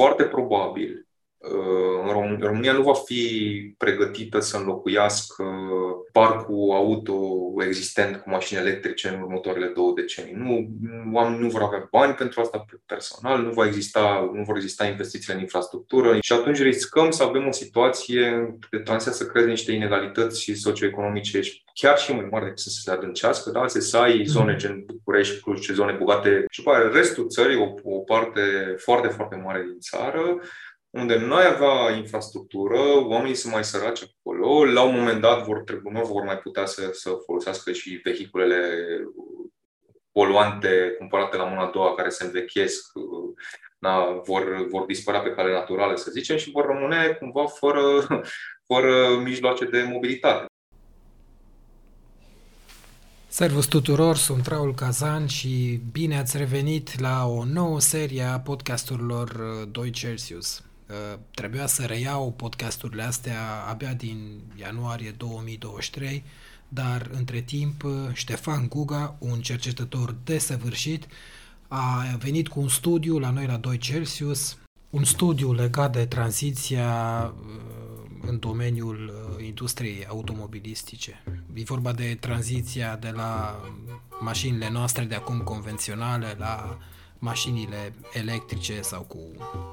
foarte probabil în România nu va fi pregătită să înlocuiască parcul auto existent cu mașini electrice în următoarele două decenii. Nu, oamenii nu vor avea bani pentru asta personal, nu, va exista, nu vor exista investițiile în infrastructură și atunci riscăm să avem o situație de tranziția să creeze niște inegalități socioeconomice chiar și mai mari decât să se adâncească, da? să ai mhm. zone gen București, Cluj, zone bogate și după restul țării, o, o parte foarte, foarte mare din țară, unde nu ai avea infrastructură, oamenii sunt mai săraci acolo, la un moment dat vor trebui, nu vor mai putea să, să folosească și vehiculele poluante cumpărate la mâna a doua, care se învechesc, na, vor, vor dispărea pe cale naturală, să zicem, și vor rămâne cumva fără, fără mijloace de mobilitate. Servus tuturor, sunt Raul Kazan și bine ați revenit la o nouă serie a podcasturilor 2 Celsius. Uh, trebuia să reiau podcasturile astea abia din ianuarie 2023, dar între timp uh, Ștefan Guga, un cercetător desăvârșit, a venit cu un studiu la noi la 2 Celsius, un studiu legat de tranziția uh, în domeniul industriei automobilistice. E vorba de tranziția de la mașinile noastre de acum convenționale la mașinile electrice sau cu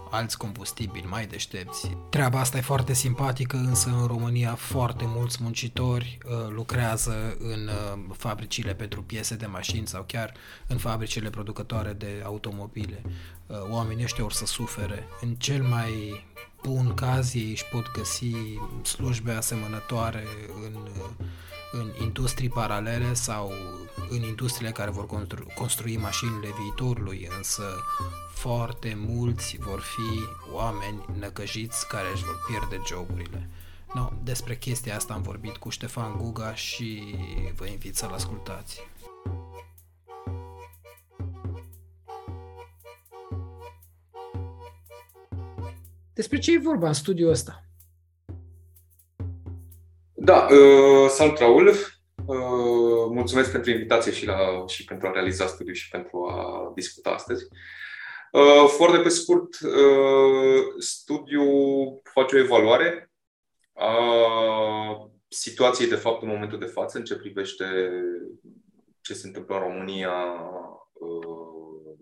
alți combustibili mai deștepți. Treaba asta e foarte simpatică, însă în România foarte mulți muncitori uh, lucrează în uh, fabricile pentru piese de mașini sau chiar în fabricile producătoare de automobile. Uh, oamenii ăștia or să sufere. În cel mai bun caz ei își pot găsi slujbe asemănătoare în uh, în industrii paralele sau în industriile care vor constru- construi mașinile viitorului, însă foarte mulți vor fi oameni năcăjiți care își vor pierde joburile. No, despre chestia asta am vorbit cu Ștefan Guga și vă invit să-l ascultați. Despre ce e vorba în studiul ăsta? Da, uh, salut Raul. Uh, mulțumesc pentru invitație și, la, și pentru a realiza studiul și pentru a discuta astăzi. Uh, foarte pe scurt, uh, studiul face o evaluare a situației de fapt în momentul de față în ce privește ce se întâmplă în România uh,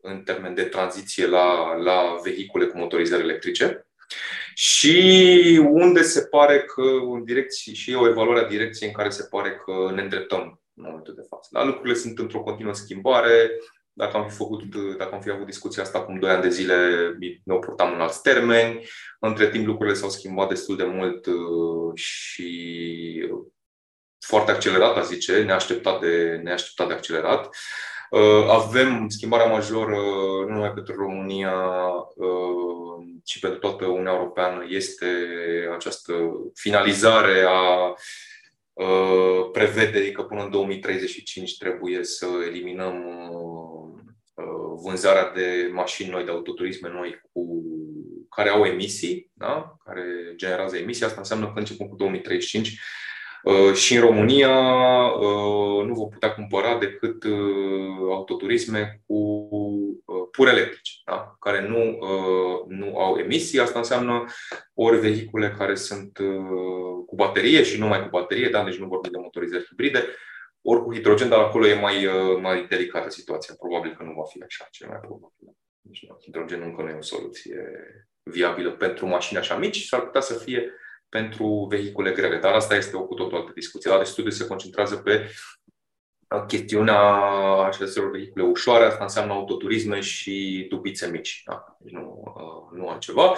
în termen de tranziție la, la vehicule cu motorizări electrice și unde se pare că în direcție, și e o evaluare a direcției în care se pare că ne îndreptăm în momentul de față. Da? Lucrurile sunt într-o continuă schimbare. Dacă am fi, făcut, dacă am fi avut discuția asta acum 2 ani de zile, ne-o purtam în alți termeni. Între timp, lucrurile s-au schimbat destul de mult uh, și foarte accelerat, a zice, neașteptat de, neașteptat de accelerat. Uh, avem schimbarea majoră nu numai pentru România, uh, ci pentru toată Uniunea Europeană. Este această finalizare a uh, prevederii că până în 2035 trebuie să eliminăm vânzarea de mașini noi, de autoturisme noi cu care au emisii, da? care generează emisii. Asta înseamnă că începând cu 2035 Uh, și în România uh, nu vom putea cumpăra decât uh, autoturisme cu pur electrice, da? care nu, nu au emisii. Asta înseamnă ori vehicule care sunt cu baterie și nu mai cu baterie, da? deci nu vorbim de motorizări hibride, ori cu hidrogen, dar acolo e mai, mai delicată situația. Probabil că nu va fi așa, cel mai probabil. Deci, hidrogenul încă nu e o soluție viabilă pentru mașini așa mici, s-ar putea să fie pentru vehicule grele. Dar asta este o cu totul altă discuție. Dar studiul se concentrează pe chestiunea acestor vehicule ușoare, asta înseamnă autoturisme și dubițe mici. Da? Deci nu, uh, nu altceva.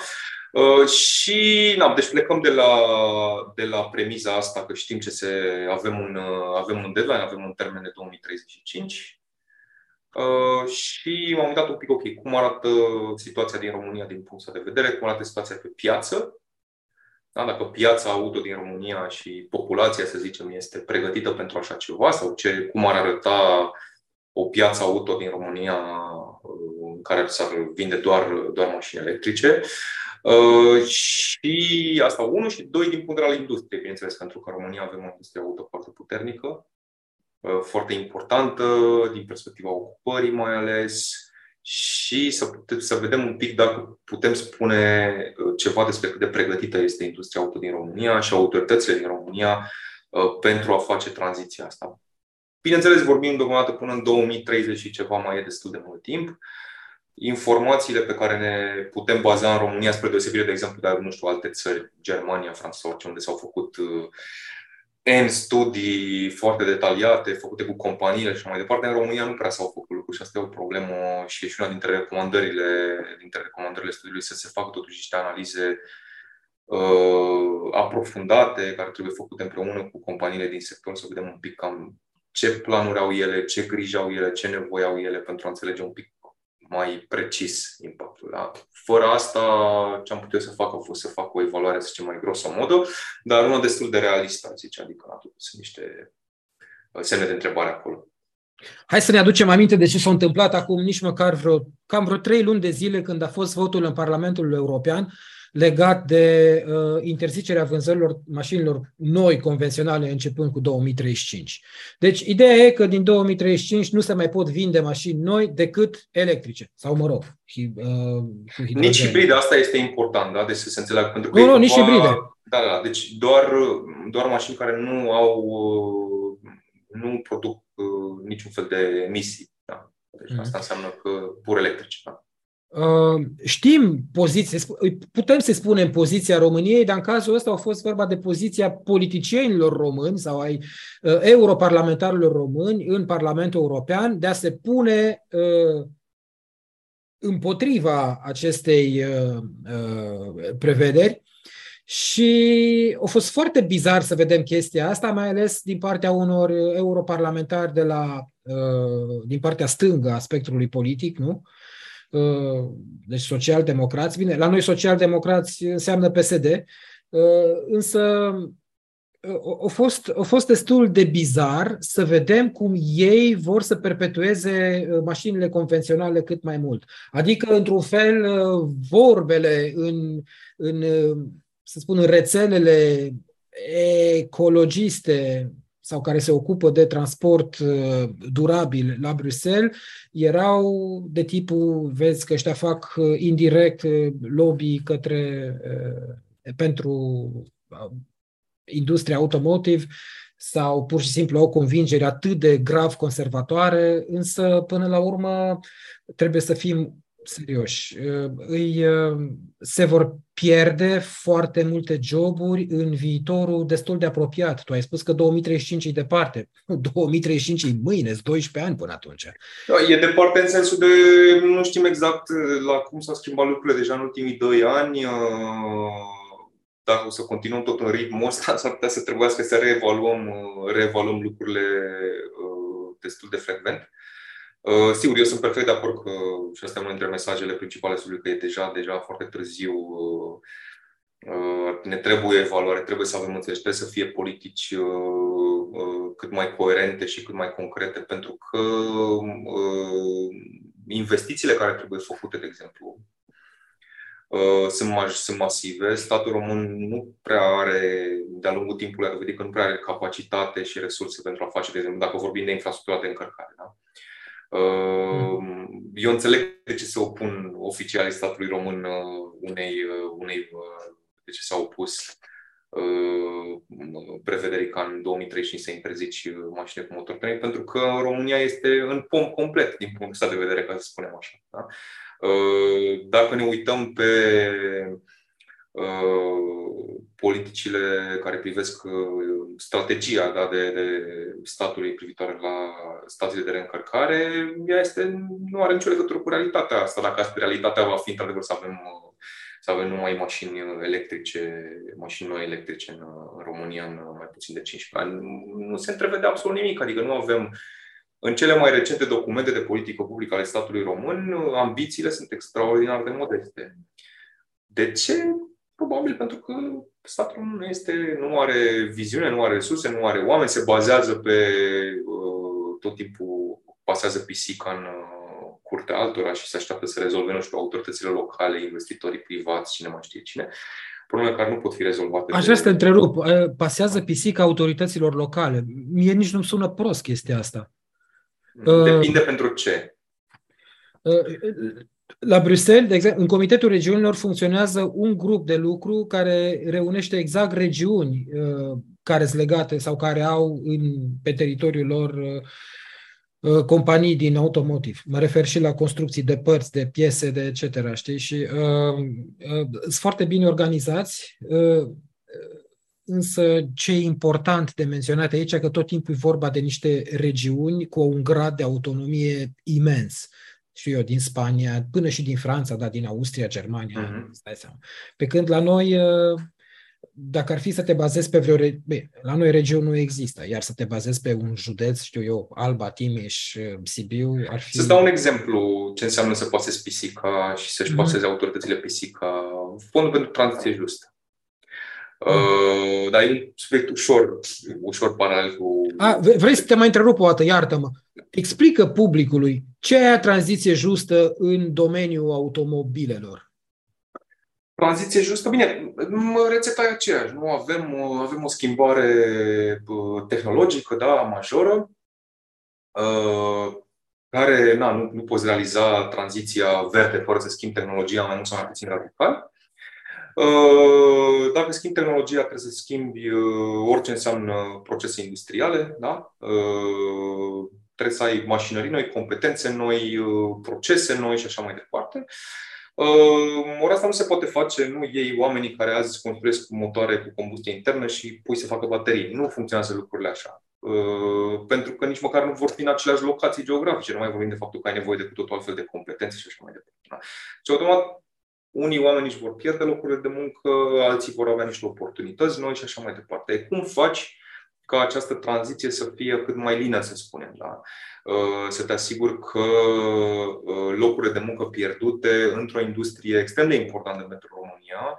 Uh, și, na, deci plecăm de la, de la premiza asta că știm ce se. Avem un, uh, avem un deadline, avem un termen de 2035. Uh, și m-am uitat un pic, ok, cum arată situația din România din punctul de vedere, cum arată situația pe piață da? Dacă piața auto din România și populația, să zicem, este pregătită pentru așa ceva sau ce, cum ar arăta o piață auto din România uh, în care s-ar vinde doar, doar mașini electrice. Uh, și asta unul și doi din punct de vedere al industriei, bineînțeles, pentru că în România avem o industrie auto foarte puternică, uh, foarte importantă din perspectiva ocupării mai ales, și să, putem, să vedem un pic dacă putem spune uh, ceva despre cât de pregătită este industria auto din România și autoritățile din România uh, pentru a face tranziția asta. Bineînțeles, vorbim deocamdată până în 2030 și ceva mai e destul de mult timp. Informațiile pe care ne putem baza în România, spre deosebire, de exemplu, de, nu știu, alte țări, Germania, Franța, unde s-au făcut uh, N studii foarte detaliate, făcute cu companiile și mai departe. În România nu prea s-au făcut lucruri și asta e o problemă și e și una dintre recomandările, dintre recomandările studiului să se facă totuși niște analize uh, aprofundate care trebuie făcute împreună cu companiile din sector să vedem un pic cam ce planuri au ele, ce grijă au ele, ce nevoie au ele pentru a înțelege un pic mai precis impactul. Da? Fără asta, ce am putut să fac a fost să fac o evaluare, să zicem, mai grosomodă, dar una destul de realistă, zice, adică sunt niște uh, semne de întrebare acolo. Hai să ne aducem aminte de ce s-a întâmplat acum nici măcar vreo, cam vreo trei luni de zile când a fost votul în Parlamentul European legat de uh, interzicerea vânzărilor mașinilor noi, convenționale, începând cu 2035. Deci, ideea e că din 2035 nu se mai pot vinde mașini noi decât electrice, sau mă rog, hi, uh, cu Nici hibride, asta este important, da? Deci să se înțeleagă. Pentru că nu, nu, nici hibride. Da, da, deci doar, doar mașini care nu au, uh, nu produc uh, niciun fel de emisii. Da? Deci mm. asta înseamnă că pur electrice. Da? Uh, știm poziția, putem să spunem poziția României, dar în cazul ăsta a fost vorba de poziția politicienilor români sau ai uh, europarlamentarilor români în Parlamentul European de a se pune uh, împotriva acestei prevederi și a fost foarte bizar să vedem chestia asta, mai ales din partea unor europarlamentari de la, din partea stângă a spectrului politic, nu? Uh, deci social-democrați, bine, la noi social-democrați înseamnă PSD, uh, însă uh, a fost, a fost destul de bizar să vedem cum ei vor să perpetueze mașinile convenționale cât mai mult. Adică, într-un fel, vorbele în, în să spun, în rețelele ecologiste sau care se ocupă de transport uh, durabil la Bruxelles erau de tipul, vezi că ăștia fac uh, indirect uh, lobby către pentru industria automotive sau pur și simplu au convingere atât de grav conservatoare, însă până la urmă trebuie să fim serioși. Îi, se vor pierde foarte multe joburi în viitorul destul de apropiat. Tu ai spus că 2035 e departe. 2035 e mâine, 12 ani până atunci. Da, e departe în sensul de nu știm exact la cum s-au schimbat lucrurile deja în ultimii 2 ani. Dacă o să continuăm tot în ritmul ăsta, s-ar putea să trebuiască să reevaluăm, reevaluăm lucrurile destul de frecvent. Uh, sigur, eu sunt perfect de acord că, și asta e unul dintre mesajele principale sunt că e deja, deja foarte târziu. Uh, uh, ne trebuie evaluare, trebuie să avem înțelegere, trebuie să fie politici cât mai coerente și cât mai concrete, pentru că investițiile care trebuie făcute, de exemplu, sunt, sunt masive. Statul român nu prea are, de-a lungul timpului, a dovedit că nu prea are capacitate și resurse pentru a face, de exemplu, dacă vorbim de infrastructura de încărcare. Da? Mm. Eu înțeleg de ce se opun oficialii statului român uh, unei, uh, unei uh, de ce s-au opus prevederii ca în 2035 să interzici mașini cu motor trăit, pentru că România este în pom complet din punctul de vedere, ca să spunem așa. Da? Dacă ne uităm pe politicile care privesc uh, strategia da, de, de statului privitoare la stațiile de reîncărcare, ea este, nu are nicio legătură cu realitatea asta. Dacă asta realitatea va fi, într-adevăr, să avem, uh, să avem numai mașini electrice, mașini noi electrice în, în România în mai puțin de 15 ani, nu se întrevede absolut nimic. Adică nu avem în cele mai recente documente de politică publică ale statului român, ambițiile sunt extraordinar de modeste. De ce? Probabil pentru că statul nu este, nu are viziune, nu are resurse, nu are oameni, se bazează pe uh, tot timpul pasează pisica în uh, curtea altora și se așteaptă să rezolve, nu știu, autoritățile locale, investitorii privați, cine mai știe cine. Probleme care nu pot fi rezolvate. Aș vrea să te întrerup. Uh, pasează pisica autorităților locale. Mie nici nu-mi sună prost chestia asta. Depinde uh, pentru ce. La Bruxelles, de exemplu, în Comitetul Regiunilor funcționează un grup de lucru care reunește exact regiuni care sunt legate sau care au în, pe teritoriul lor Uh, companii din automotive. Mă refer și la construcții de părți, de piese, de etc. Știi? Și uh, uh, sunt foarte bine organizați, uh, însă ce e important de menționat aici e că tot timpul e vorba de niște regiuni cu un grad de autonomie imens. Știu eu, din Spania, până și din Franța, dar din Austria, Germania, uh-huh. stai seama. Pe când la noi uh, dacă ar fi să te bazezi pe vreo... Re... Bine, la noi regiuni nu există, iar să te bazezi pe un județ, știu eu, Alba, Timiș, Sibiu, ar fi... Să dau un exemplu ce înseamnă să pasezi pisica și să-și mm-hmm. paseze autoritățile pisica. Fondul pentru tranziție justă. Mm. Uh, dar e un subiect ușor, ușor paralel cu... A, vrei să te mai întrerup o dată, iartă-mă. Explică publicului ce e tranziție justă în domeniul automobilelor. Tranziție justă. Bine, rețeta e aceeași. Nu avem, avem o schimbare tehnologică, da, majoră, uh, care na, nu, nu poți realiza tranziția verde fără să schimbi tehnologia mai mult sau mai puțin radical. Uh, dacă schimbi tehnologia, trebuie să schimbi uh, orice înseamnă procese industriale, da? trebuie să ai mașinării noi, competențe noi, procese noi și așa mai departe. Uh, ori asta nu se poate face, nu iei oamenii care azi construiesc motoare cu combustie internă și pui să facă baterii. Nu funcționează lucrurile așa. Uh, pentru că nici măcar nu vor fi în aceleași locații geografice. Nu mai vorbim de faptul că ai nevoie de cu totul altfel de competențe și așa mai departe. Da? Și automat unii oameni își vor pierde locurile de muncă, alții vor avea niște oportunități noi și așa mai departe. Cum faci ca această tranziție să fie cât mai lină, să spunem, da? Uh, să te asiguri că uh, locurile de muncă pierdute într-o industrie extrem de importantă pentru România,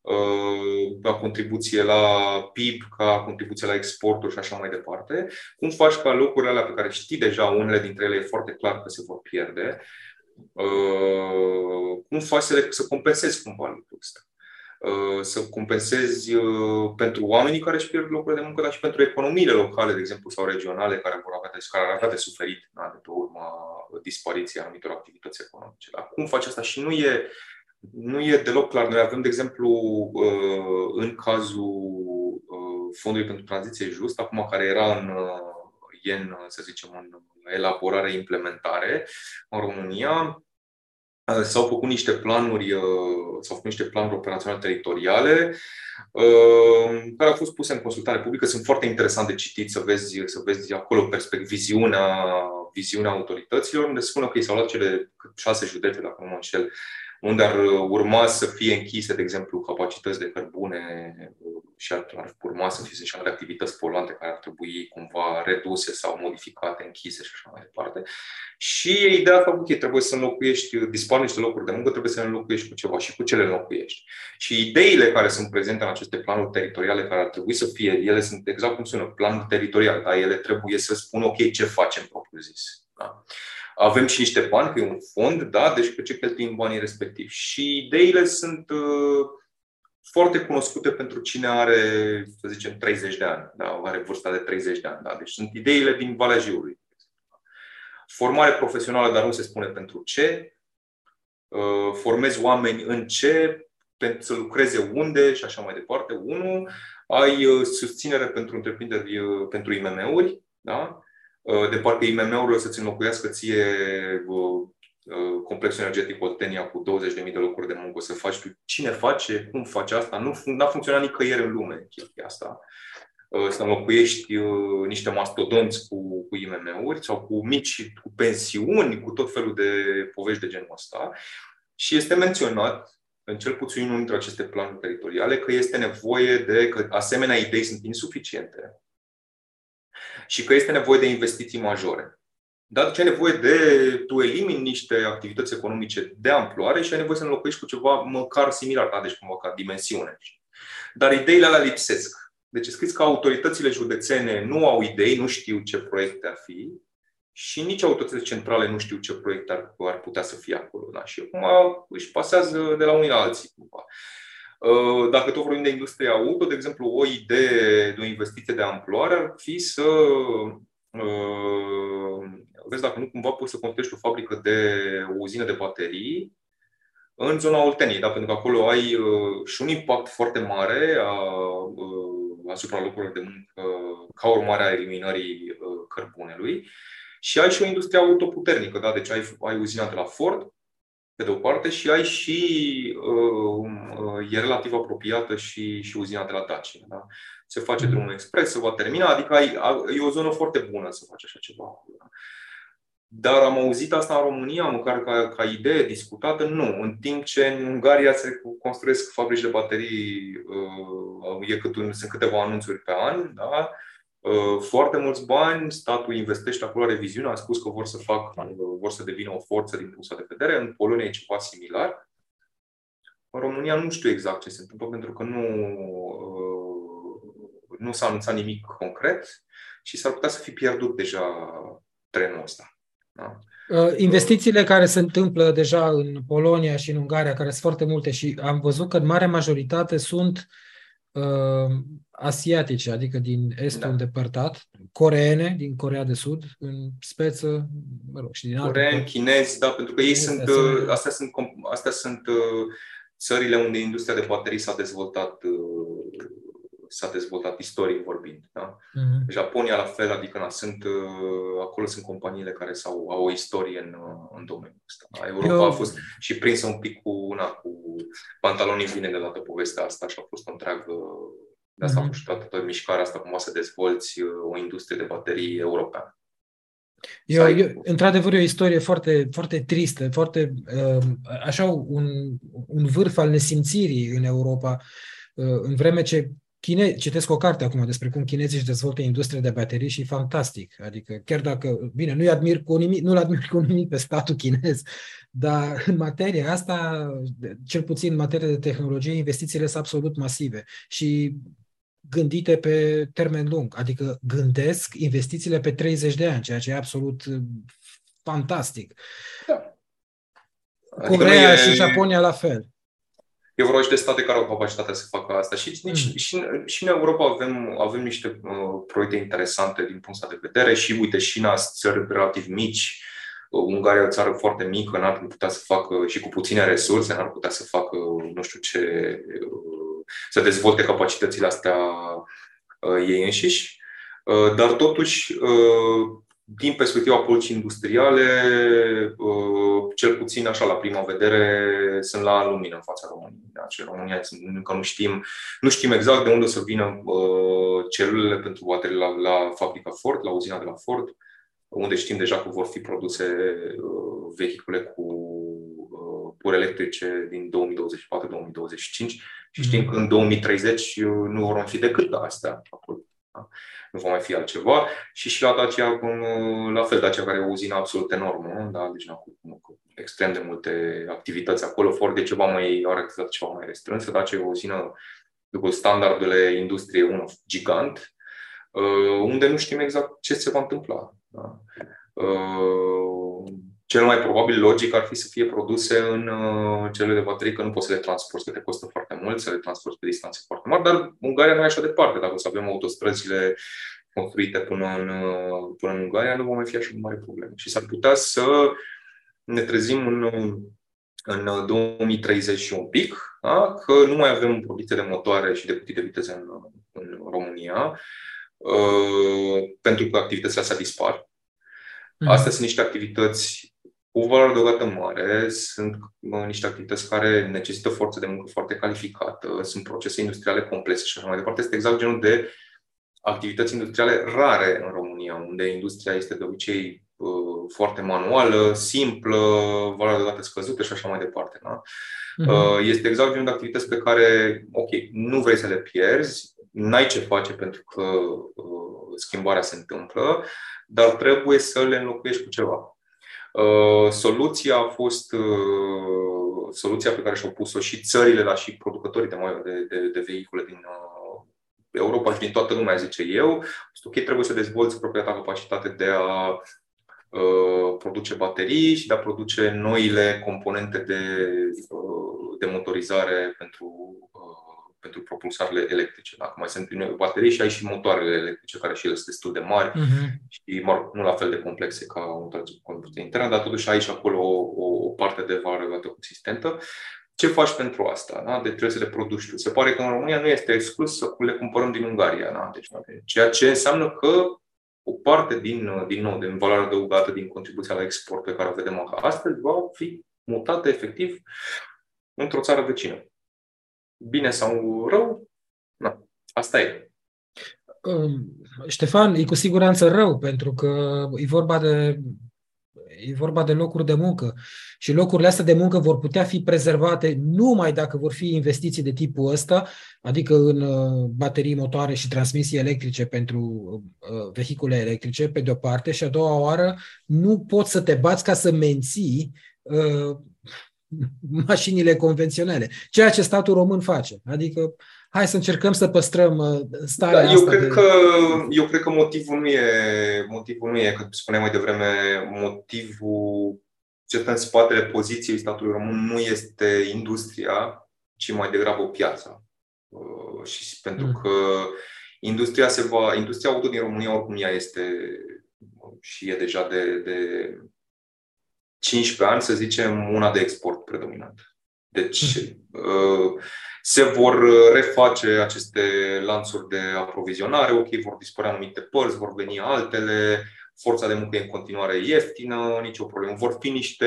uh, ca contribuție la PIB, ca contribuție la exporturi și așa mai departe. Cum faci ca locurile alea pe care știi deja, unele dintre ele e foarte clar că se vor pierde, cum faci să, le, să compensezi cumva lucrul ăsta? Uh, să compensezi uh, pentru oamenii care își pierd locurile de muncă, dar și pentru economiile locale, de exemplu, sau regionale, care vor avea de, care ar avea de suferit da, de pe urma dispariției anumitor activități economice. Dar cum faci asta? Și nu e, nu e deloc clar. Noi avem, de exemplu, uh, în cazul Fondului pentru Tranziție Just, acum care era în, în să zicem, în elaborare, implementare în România, Uh, s-au făcut niște planuri, uh, s-au făcut niște planuri operaționale teritoriale uh, care au fost puse în consultare publică. Sunt foarte interesant de citit să vezi, să vezi acolo perspect, viziunea, viziunea autorităților, unde spune că i s-au luat cele șase județe, dacă nu mă înșel, unde ar urma să fie închise, de exemplu, capacități de cărbune și ar, ar urma să fie și alte activități poluante care ar trebui cumva reduse sau modificate, închise și așa mai departe. Și ideea asta, ok, trebuie să înlocuiești, dispar niște locuri de muncă, trebuie să le înlocuiești cu ceva și cu ce le înlocuiești. Și ideile care sunt prezente în aceste planuri teritoriale, care ar trebui să fie, ele sunt exact cum sună, planuri teritoriale, dar ele trebuie să spună, ok, ce facem propriu zis. Da? Avem și niște bani, că e un fond, da, deci pe ce cheltuim banii respectivi. Și ideile sunt uh, foarte cunoscute pentru cine are, să zicem, 30 de ani, da, are vârsta de 30 de ani. Da. Deci sunt ideile din Valea Jiului. Formare profesională, dar nu se spune pentru ce. Uh, formezi oameni în ce, pentru să lucreze unde și așa mai departe. Unu, ai uh, susținere pentru întreprinderi, uh, pentru IMM-uri, da? de parcă IMM-urile să-ți înlocuiască ție Uh, complexul energetic Oltenia cu 20.000 de locuri de muncă, să faci tu cine face, cum face asta, nu a funcționat nicăieri în lume chestia asta. Uh, să înlocuiești uh, niște mastodonți cu, cu IMM-uri sau cu mici, cu pensiuni, cu tot felul de povești de genul ăsta. Și este menționat în cel puțin unul dintre aceste planuri teritoriale că este nevoie de, că asemenea idei sunt insuficiente și că este nevoie de investiții majore. Dar ce ai nevoie de, tu elimini niște activități economice de amploare și ai nevoie să înlocuiești cu ceva măcar similar, da? deci cumva ca dimensiune. Dar ideile alea lipsesc. Deci scris că autoritățile județene nu au idei, nu știu ce proiecte ar fi și nici autoritățile centrale nu știu ce proiecte ar, ar putea să fie acolo. Da? Și acum își pasează de la unii la alții. Cumva. Uh, dacă tot vorbim de industria auto, de exemplu, o idee de o investiție de amploare ar fi să uh, vezi dacă nu cumva poți să construiești o fabrică de o uzină de baterii în zona Olteniei, da? pentru că acolo ai uh, și un impact foarte mare a, uh, asupra locurilor de muncă ca urmare a eliminării uh, cărbunelui și ai și o industrie autoputernică, da? deci ai, ai uzina de la Ford, pe de o parte, și ai și, uh, uh, e relativ apropiată și, și uzina de la Dacia. Da? Se face mm. drumul expres, se va termina, adică ai, e o zonă foarte bună să faci așa ceva. Da? Dar am auzit asta în România, măcar ca, ca idee discutată, nu. În timp ce în Ungaria se construiesc fabrici de baterii, uh, e cât un, sunt câteva anunțuri pe an, da? Uh, foarte mulți bani, statul investește acolo, are viziune, a spus că vor să fac, uh, vor să devină o forță din punctul de vedere. În Polonia e ceva similar. În România nu știu exact ce se întâmplă, pentru că nu, nu s-a anunțat nimic concret și s-ar putea să fi pierdut deja trenul ăsta. Da. Uh, investițiile care se întâmplă deja în Polonia și în Ungaria, care sunt foarte multe și am văzut că în mare majoritate sunt uh, asiatice, adică din estul da. îndepărtat, coreene, din Corea de Sud, în speță, mă rog, și din alte Coreeni, chinezi, da, pentru că ei sunt, uh, astea sunt, astea sunt uh, țările unde industria de baterii s-a dezvoltat uh, s-a dezvoltat istoric vorbind. Da? Mm-hmm. Japonia la fel, adică na, sunt, uh, acolo sunt companiile care s-au, au o istorie în, uh, în domeniul ăsta. Da? Europa Eu... a fost și prinsă un pic cu, na, cu pantalonii bine de dată povestea asta și a fost o întreagă de asta mm-hmm. a fost și toată, toată mișcarea asta, cum să dezvolți uh, o industrie de baterii europeană. Eu, eu, într-adevăr, e o istorie foarte, foarte tristă, foarte, uh, așa, un, un vârf al nesimțirii în Europa, uh, în vreme ce Chine, citesc o carte acum despre cum chinezii își dezvoltă industria de baterii și e fantastic. Adică chiar dacă, bine, nu-i admir cu nimic, nu-l admir cu nimic pe statul chinez, dar în materia asta, cel puțin în materie de tehnologie, investițiile sunt absolut masive și gândite pe termen lung. Adică gândesc investițiile pe 30 de ani, ceea ce e absolut fantastic. Da. Adică Corea e... și Japonia la fel. E vorba și de state care au capacitatea să facă asta. Și, mm. și, și, și în Europa avem, avem niște uh, proiecte interesante din punctul de vedere și, uite, și în țări relativ mici, uh, Ungaria e o țară foarte mică, n-ar putea să facă, și cu puține resurse, n-ar putea să facă, nu știu ce, uh, să dezvolte capacitățile astea uh, ei înșiși. Uh, dar totuși, uh, din perspectiva politicii industriale, uh, cel puțin așa la prima vedere, sunt la lumină în fața României. Deci România încă nu știm, nu știm exact de unde să vină uh, celulele pentru baterii la, la fabrica Ford, la uzina de la Ford, unde știm deja că vor fi produse uh, vehicule cu pur electrice din 2024-2025 și știm mm. că în 2030 nu vor fi decât astea acolo. Da? nu va mai fi altceva. Și și la Dacia, la fel, Dacia care e o uzină absolut enormă, da? deci cu, cu extrem de multe activități acolo, Ford de ceva mai, are activitate ceva mai restrânsă, Dacia e o uzină după standardele industriei, un gigant, uh, unde nu știm exact ce se va întâmpla. Da? Uh, cel mai probabil logic ar fi să fie produse în uh, cele de baterii, că nu poți să le transporti, că te costă foarte mult, să le transporti pe distanțe foarte mari, dar Ungaria nu e așa departe. Dacă o să avem autostrăzile construite până în, uh, până în Ungaria, nu vom mai fi așa de mare probleme. Și s-ar putea să ne trezim în, în 2030 și un pic, da? că nu mai avem producție de motoare și de cutii de viteză în, în România, uh, pentru că activitățile astea dispar. Mm. Astea sunt niște activități cu valoare adăugată mare, sunt niște activități care necesită forță de muncă foarte calificată, sunt procese industriale complexe și așa mai departe. Este exact genul de activități industriale rare în România, unde industria este de obicei uh, foarte manuală, simplă, valoare adăugată scăzută și așa mai departe. Da? Uh-huh. Este exact genul de activități pe care, ok, nu vrei să le pierzi, n-ai ce face pentru că uh, schimbarea se întâmplă, dar trebuie să le înlocuiești cu ceva. Uh, soluția a fost uh, soluția pe care și-au pus-o și țările, dar și producătorii de, de, de, de vehicule din uh, Europa și din toată lumea, zice eu. Ok, trebuie să dezvolți propria ta capacitate de a produce baterii și de a produce noile componente de, de motorizare pentru pentru propulsarele electrice. Dacă mai sunt baterii și ai și motoarele electrice, care și ele sunt destul de mari uh-huh. și mă rog, nu la fel de complexe ca motoarele cu combustie internă, dar totuși ai și acolo o, o, o parte de valoare consistentă. Ce faci pentru asta? Da? Deci trebuie să le produci tu. Se pare că în România nu este exclus să le cumpărăm din Ungaria. Da? Deci, ceea ce înseamnă că o parte din, din nou, din valoarea adăugată din contribuția la export pe care o vedem astăzi va fi mutată efectiv într-o țară vecină. Bine sau rău? Na, asta e. Ștefan, e cu siguranță rău, pentru că e vorba de E vorba de locuri de muncă și locurile astea de muncă vor putea fi prezervate numai dacă vor fi investiții de tipul ăsta, adică în uh, baterii, motoare și transmisii electrice pentru uh, vehicule electrice, pe de-o parte, și a doua oară nu poți să te bați ca să menții uh, mașinile convenționale, ceea ce statul român face. Adică hai să încercăm să păstrăm uh, starea da, eu asta cred de... că Eu cred că motivul nu e, motivul nu e, că spuneam mai devreme, motivul ce stă în spatele poziției statului român nu este industria, ci mai degrabă piața. Uh, și pentru mm. că industria se va, industria auto din România oricum ea este și e deja de, de 15 ani, să zicem, una de export predominant. Deci mm. se vor reface aceste lanțuri de aprovizionare, ok, vor dispărea anumite părți, vor veni altele, forța de muncă e în continuare ieftină, nicio problemă. Vor fi niște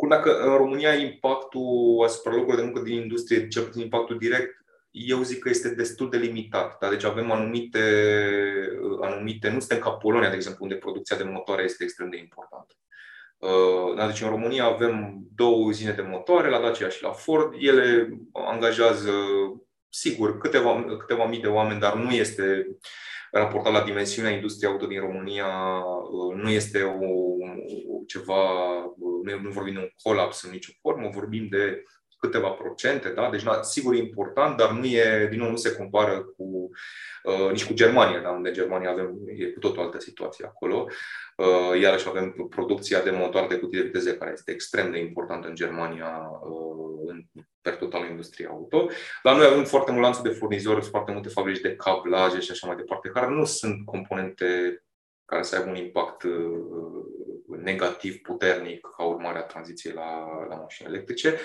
Culmea că în România impactul asupra locurilor de muncă din industrie, cel puțin impactul direct, eu zic că este destul de limitat. Da? Deci avem anumite, anumite, nu suntem ca Polonia, de exemplu, unde producția de motoare este extrem de importantă. Uh, da, deci în România avem două uzine de motoare, la Dacia și la Ford. Ele angajează, sigur, câteva, câteva mii de oameni, dar nu este raportat la dimensiunea industriei auto din România, uh, nu este o, ceva, uh, nu, nu vorbim de un colaps în nicio formă, vorbim de câteva procente, da? deci na, sigur e important, dar nu e, din nou, nu se compară cu uh, nici cu Germania, da? unde Germania avem, e cu tot o altă situație acolo. Uh, iarăși avem producția de motoare de cutii de viteze, care este extrem de importantă în Germania, uh, în, per total industria auto. Dar noi avem foarte mult lanțul de furnizori, foarte multe fabrici de cablaje și așa mai departe, care nu sunt componente care să aibă un impact uh, negativ puternic ca urmare a tranziției la, la mașini electrice.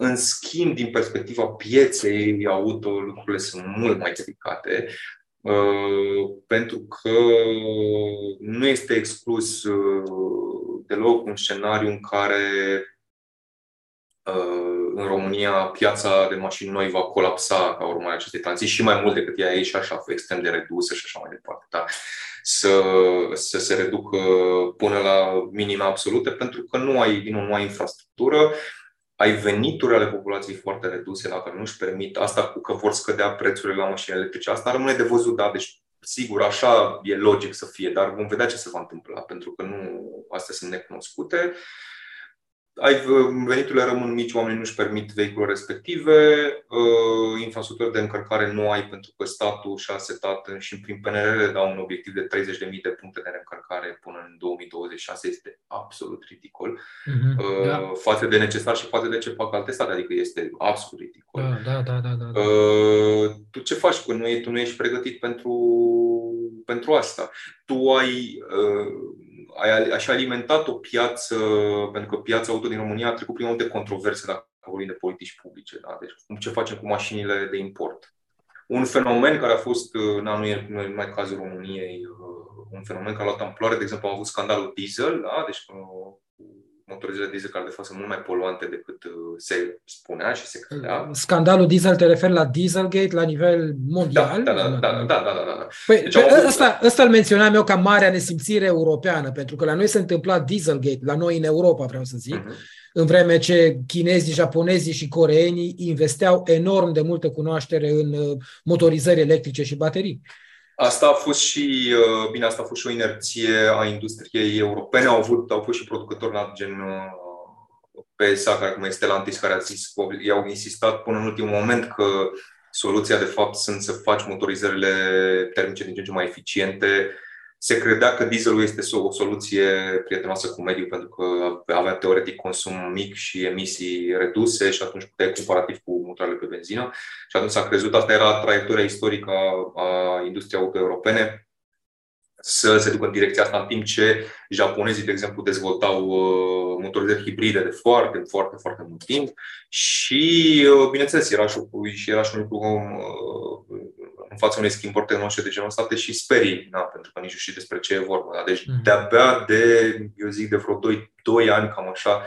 În schimb, din perspectiva pieței auto, lucrurile sunt mult mai delicate, uh, pentru că nu este exclus uh, deloc un scenariu în care uh, în România piața de mașini noi va colapsa ca urmare a acestei tranziții și mai mult decât ea e și așa, extrem de redusă și așa mai departe. Da? Să, să se reducă până la minime absolute, pentru că nu ai, din nou, nu ai infrastructură, ai venituri ale populației foarte reduse, dacă nu își permit asta cu că vor scădea prețurile la mașini electrice. Asta rămâne de văzut, da, deci sigur, așa e logic să fie, dar vom vedea ce se va întâmpla, pentru că nu astea sunt necunoscute ai, veniturile rămân mici, oamenii nu-și permit vehiculele respective, uh, infrastructură de încărcare nu ai pentru că statul și-a setat și prin PNRR dau un obiectiv de 30.000 de puncte de reîncărcare până în 2026, este absolut ridicol uh-huh, da. față de necesar și față de ce fac alte state, adică este absolut ridicol. Da, da, da, da, da. da. Uh, tu ce faci când nu, e, tu nu ești pregătit pentru, pentru asta? Tu ai uh, ai, aș alimentat o piață, pentru că piața auto din România a trecut prin multe controverse dacă vorbim de politici publice. Da? Deci ce facem cu mașinile de import. Un fenomen care a fost, na, nu e numai cazul României, uh, un fenomen care a luat amploare, de exemplu, am avut scandalul diesel, da? deci uh, motorizările diesel care de fapt sunt mult mai poluante decât uh, se spunea și se credea. Scandalul diesel te referi la Dieselgate la nivel mondial? Da, da, da, da, da, da, da, da. Păi, deci pe ăsta, ăsta îl menționam eu ca marea nesimțire europeană, pentru că la noi se întâmpla Dieselgate, la noi în Europa, vreau să zic, uh-huh. în vreme ce chinezii, japonezii și coreenii investeau enorm de multă cunoaștere în uh, motorizări electrice și baterii. Asta a fost și, uh, bine, asta a fost și o inerție a industriei europene. Au, avut, au fost și producători la gen uh, PSA, care cum este Stellantis, care a zis, i-au insistat până în ultimul moment că soluția de fapt sunt să faci motorizările termice din ce în ce mai eficiente se credea că dieselul este o soluție prietenoasă cu mediul pentru că avea teoretic consum mic și emisii reduse și atunci puteai comparativ cu motoarele pe benzină. Și atunci s-a crezut, asta era traiectoria istorică a, a industriei auto europene, să se ducă în direcția asta, în timp ce japonezii, de exemplu, dezvoltau uh, motorizări hibride de foarte, foarte, foarte mult timp și, uh, bineînțeles, era și, și era și un lucru uh, în fața unei schimbări tehnologice de genul ăsta, te și sperii, na, pentru că nici nu știi despre ce e vorba. Da? Deci, mm-hmm. de-abia de, eu zic, de vreo 2, 2 ani, cam așa,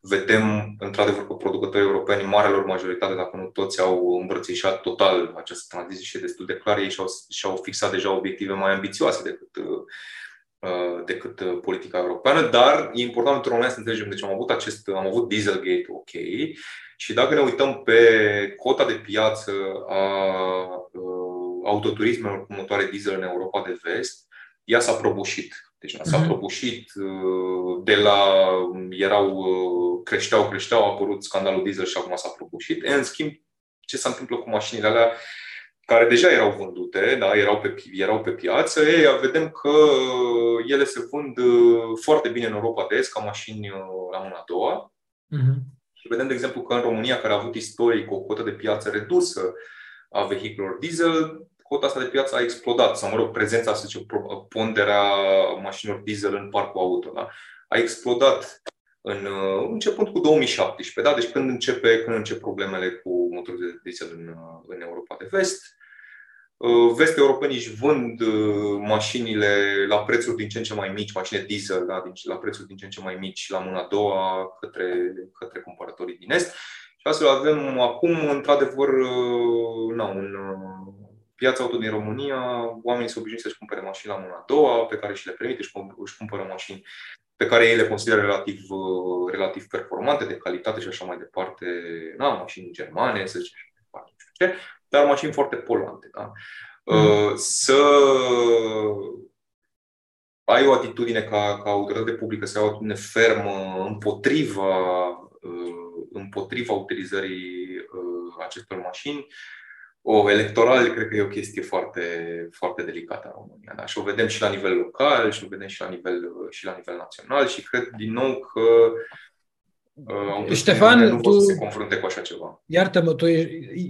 vedem, într-adevăr, că producătorii europeni, marelor majoritate, dacă nu toți, au îmbrățișat total această tranziție și destul de clar. Ei și-au, și-au fixat deja obiective mai ambițioase decât, uh, decât uh, politica europeană, dar e important într-un moment să înțelegem. Deci am avut acest, am avut Dieselgate, ok, și dacă ne uităm pe cota de piață a uh, autoturismelor cu motoare diesel în Europa de vest, ea s-a prăbușit deci s-a mhm. prăbușit uh, de la erau, uh, creșteau, creșteau, a apărut scandalul diesel și acum s-a prăbușit. În schimb, ce se întâmplă cu mașinile alea care deja erau vândute, da, erau, pe, erau pe piață, ei, vedem că ele se vând uh, foarte bine în Europa de Est ca mașini la mâna a doua. Uh-huh. Și vedem, de exemplu, că în România, care a avut istoric o cotă de piață redusă a vehiculelor diesel, cota asta de piață a explodat, sau mă rog, prezența, să zicem, ponderea mașinilor diesel în parcul auto, da? a explodat în, uh, începând cu 2017, da? deci când începe, când încep problemele cu motorul de diesel în, uh, în Europa de vest. Uh, vest europenii își vând mașinile la prețuri din ce în ce mai mici, mașini diesel, da? la prețuri din ce în ce mai mici la mâna a doua către, către cumpărătorii din Est. Și astfel avem acum, într-adevăr, na, un, piața auto din România, oamenii se obișnuiți să-și cumpere mașini la mâna a doua, pe care și le permite, își cumpără mașini pe care ei le consideră relativ, uh, relativ performante, de calitate și așa mai departe, na, mașini germane, să zicem, ce, dar mașini foarte poluante. Da? Mm. Să ai o atitudine ca, ca autoritate publică, să ai o atitudine fermă împotriva, uh, împotriva utilizării acestor mașini, o, electoral, cred că e o chestie foarte, foarte delicată în România. Da? Și o vedem și la nivel local, și o vedem și la nivel, și la nivel național și cred din nou că uh, Ștefan, nu tu, să se confrunte cu așa ceva. Iartă-mă, tu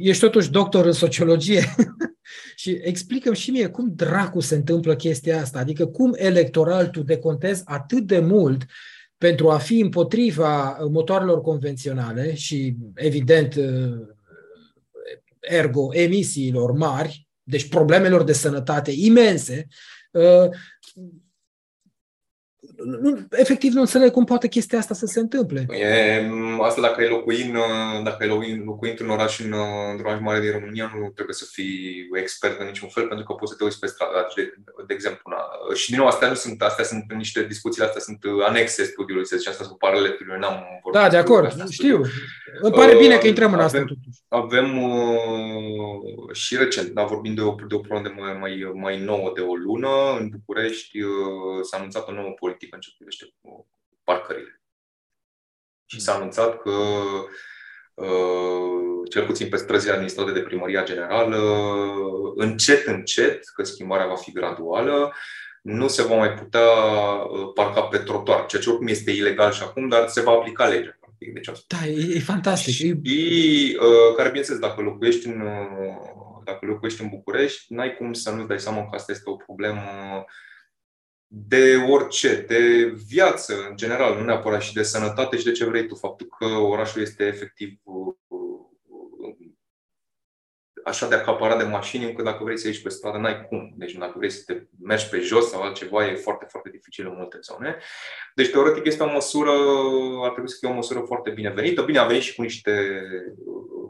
ești totuși doctor în sociologie și explică și mie cum dracu se întâmplă chestia asta, adică cum electoral tu decontezi atât de mult pentru a fi împotriva motoarelor convenționale și, evident, ergo emisiilor mari, deci problemelor de sănătate imense, uh, nu, efectiv nu înțeleg cum poate chestia asta să se întâmple. E, asta dacă ai locuit, dacă ai locuit, locuit într-un oraș, în, într-un oraș mare din România, nu trebuie să fii expert în niciun fel, pentru că poți să te uiți pe stradă. De, de exemplu, na. și din nou, astea nu sunt, astea sunt niște discuțiile astea sunt anexe studiului, să zicem, astea sunt paralelurile, n-am vorbit. Da, de acord, știu. Îmi pare bine că intrăm în asta. Totuși. Avem uh, și recent, da, vorbim de o, de o problemă mai, mai, mai nouă de o lună, în București uh, s-a anunțat o nouă politică în ce privește parcările. Și s-a anunțat că uh, cel puțin pe străzile administrate de Primăria Generală, încet, încet, că schimbarea va fi graduală, nu se va mai putea uh, parca pe trotuar, ceea ce oricum este ilegal și acum, dar se va aplica legea. Deci asta. Da, e, e fantastic. Și, uh, care, bineînțeles, dacă locuiești în, dacă locuiești în București, n-ai cum să nu dai seama că asta este o problemă de orice, de viață în general, nu neapărat și de sănătate și de ce vrei tu. Faptul că orașul este efectiv uh, așa de acaparat de mașini, încât dacă vrei să ieși pe stradă, n-ai cum. Deci dacă vrei să te mergi pe jos sau altceva, e foarte, foarte dificil în multe zone. Deci, teoretic, este o măsură, ar trebui să fie o măsură foarte binevenită. Bine, a venit și cu niște,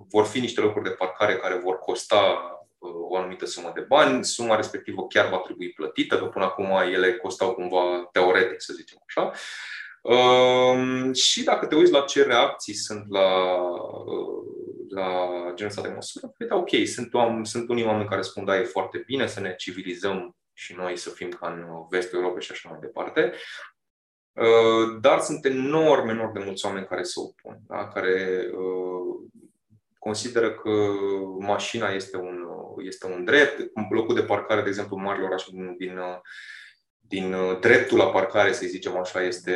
vor fi niște locuri de parcare care vor costa o anumită sumă de bani, suma respectivă chiar va trebui plătită, că până acum ele costau cumva teoretic, să zicem așa. Um, și dacă te uiți la ce reacții sunt la, uh, la genul ăsta de măsură, păi da, ok, sunt, sunt unii oameni care spun, da, e foarte bine să ne civilizăm și noi să fim ca în vestul Europei și așa mai departe. Uh, dar sunt enorm, enorm de mulți oameni care se opun, da? care uh, consideră că mașina este un, este un drept. Locul de parcare, de exemplu, în marile orașe din, din, din uh, dreptul la parcare, să zicem așa, este,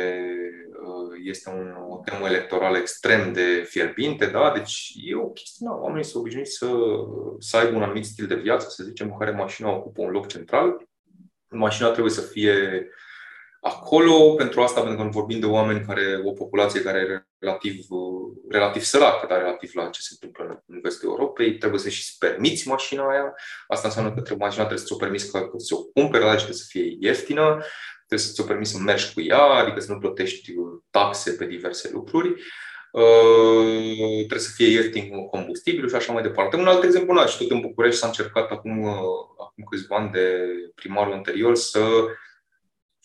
uh, este un, o temă electorală extrem de fierbinte, da? Deci e o chestie, da, oamenii sunt obișnuiți să, să aibă un anumit stil de viață, să zicem, în care mașina ocupă un loc central. Mașina trebuie să fie acolo pentru asta, pentru că vorbim de oameni care, o populație care e relativ, relativ săracă, dar relativ la ce se întâmplă în vestul Europei, trebuie să și permiți mașina aia. Asta înseamnă că trebuie, mașina trebuie să ți-o permiți că, că să o cumperi, dar trebuie să fie ieftină, trebuie să ți-o permiți să mergi cu ea, adică să nu plătești taxe pe diverse lucruri. Uh, trebuie să fie ieftin combustibil și așa mai departe. Un alt exemplu, și tot în București s-a încercat acum, acum câțiva ani de primarul anterior să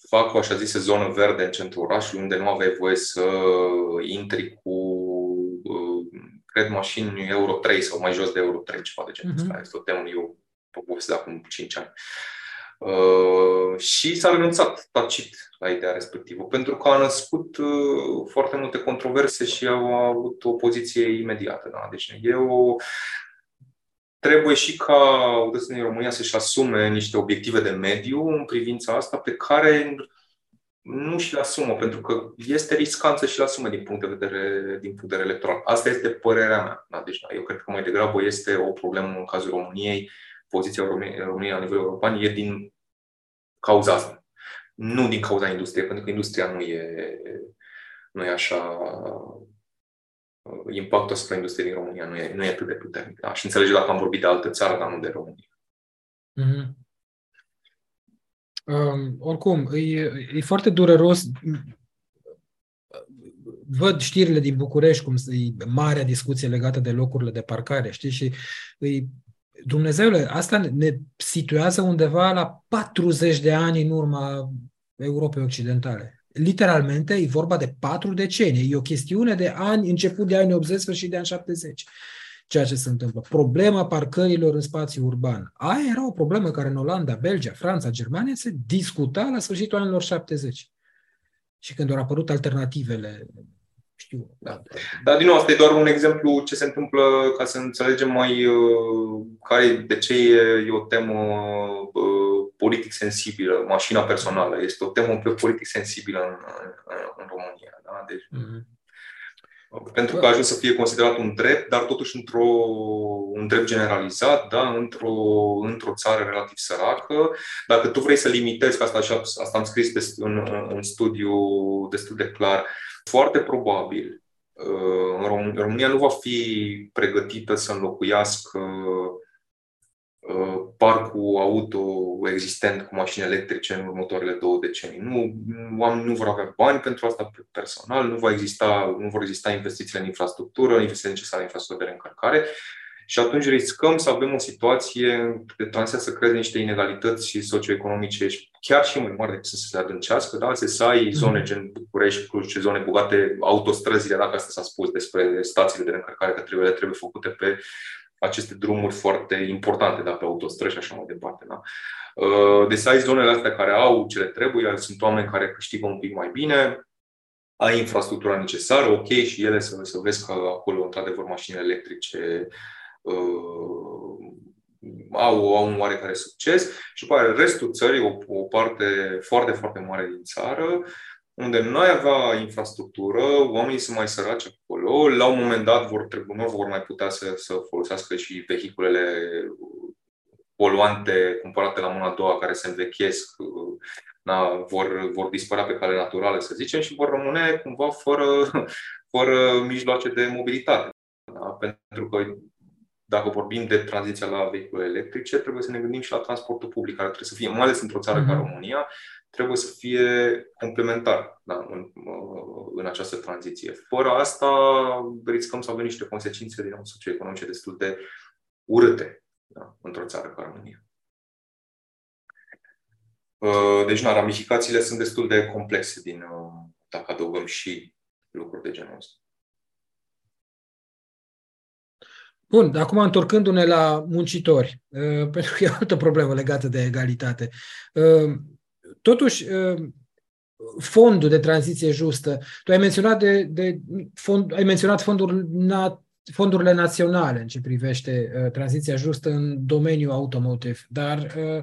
fac o așa zisă zonă verde în centrul orașului, unde nu aveai voie să intri cu, uh, cred, mașini Euro 3 sau mai jos de Euro 3, ceva de genul ăsta. Uh-huh. Este o temă, eu povestesc de acum 5 ani. Uh, și s-a renunțat tacit la ideea respectivă, pentru că a născut uh, foarte multe controverse și au avut o poziție imediată. Da? Deci e o, trebuie și ca autoritățile din România să-și asume niște obiective de mediu în privința asta pe care nu și le asumă, pentru că este riscant să și le asume din punct de vedere, din punct de vedere electoral. Asta este părerea mea. Da? Deci, da, eu cred că mai degrabă este o problemă în cazul României, poziția României la nivel european e din cauza asta. Nu din cauza industriei, pentru că industria nu e, nu e așa impactul asupra industriei din România nu e, nu e atât de puternic. Aș înțelege dacă am vorbit de altă țară, dar nu de România. Mm-hmm. Um, oricum, e, e foarte dureros. Văd știrile din București, cum e marea discuție legată de locurile de parcare, știi? Și îi, Dumnezeule, asta ne situează undeva la 40 de ani în urma Europei Occidentale literalmente e vorba de patru decenii. E o chestiune de ani, început de anii 80, sfârșit de ani 70 ceea ce se întâmplă. Problema parcărilor în spațiu urban. Aia era o problemă care în Olanda, Belgia, Franța, Germania se discuta la sfârșitul anilor 70. Și când au apărut alternativele, știu. Da. Dar, din nou, asta e doar un exemplu ce se întâmplă ca să înțelegem mai uh, care, de ce e, e o temă uh, politic sensibilă, mașina personală. Este o temă politic sensibilă în, în, în România. Da? Deci, mm-hmm. Pentru că a ajuns să fie considerat un drept, dar totuși într-o, un drept generalizat, da? într-o, într-o țară relativ săracă. Dacă tu vrei să limitezi, că asta, așa, asta am scris pe, în, în studiu destul de clar, foarte probabil uh, în România nu va fi pregătită să înlocuiască Uh, parcul auto existent cu mașini electrice în următoarele două decenii. Nu, oamenii nu vor avea bani pentru asta personal, nu, va exista, nu vor exista investițiile în infrastructură, investițiile necesare în infrastructură de încărcare și atunci riscăm să avem o situație de tranziție să creeze niște inegalități socioeconomice chiar și mai mari decât să se adâncească. Da? să ai mhm. zone gen București, Cluj, zone bogate, autostrăzile, dacă asta s-a spus despre stațiile de încărcare, că trebuie, trebuie făcute pe aceste drumuri foarte importante, da, pe autostrăzi și așa mai departe. Da. Uh, deci ai zonele astea care au ce le trebuie, sunt oameni care câștigă un pic mai bine, ai infrastructura necesară, ok, și ele să, să vezi că acolo, într-adevăr, mașinile electrice uh, au, au un oarecare succes și după aceea restul țării, o, o parte foarte, foarte mare din țară, unde nu ai avea infrastructură, oamenii sunt mai săraci acolo, la un moment dat vor, trebui, nu vor mai putea să, să folosească și vehiculele poluante cumpărate la mâna a doua, care se învechesc, na, vor, vor dispărea pe cale naturală, să zicem, și vor rămâne cumva fără, fără mijloace de mobilitate. Da? Pentru că dacă vorbim de tranziția la vehicule electrice, trebuie să ne gândim și la transportul public, care trebuie să fie, mai ales într-o țară mm-hmm. ca mhm. România, trebuie să fie complementar da, în, în această tranziție. Fără asta riscăm să avem niște consecințe din socioeconomice destul de urâte da, într-o țară ca România. Uh, deci, na, ramificațiile sunt destul de complexe din, uh, dacă adăugăm și lucruri de genul ăsta. Bun, acum întorcându-ne la muncitori, uh, pentru că e o altă problemă legată de egalitate. Totuși, uh, fondul de tranziție justă, tu ai menționat, de, de fond, ai menționat fonduri na, fondurile naționale în ce privește uh, tranziția justă în domeniul automotive, dar uh,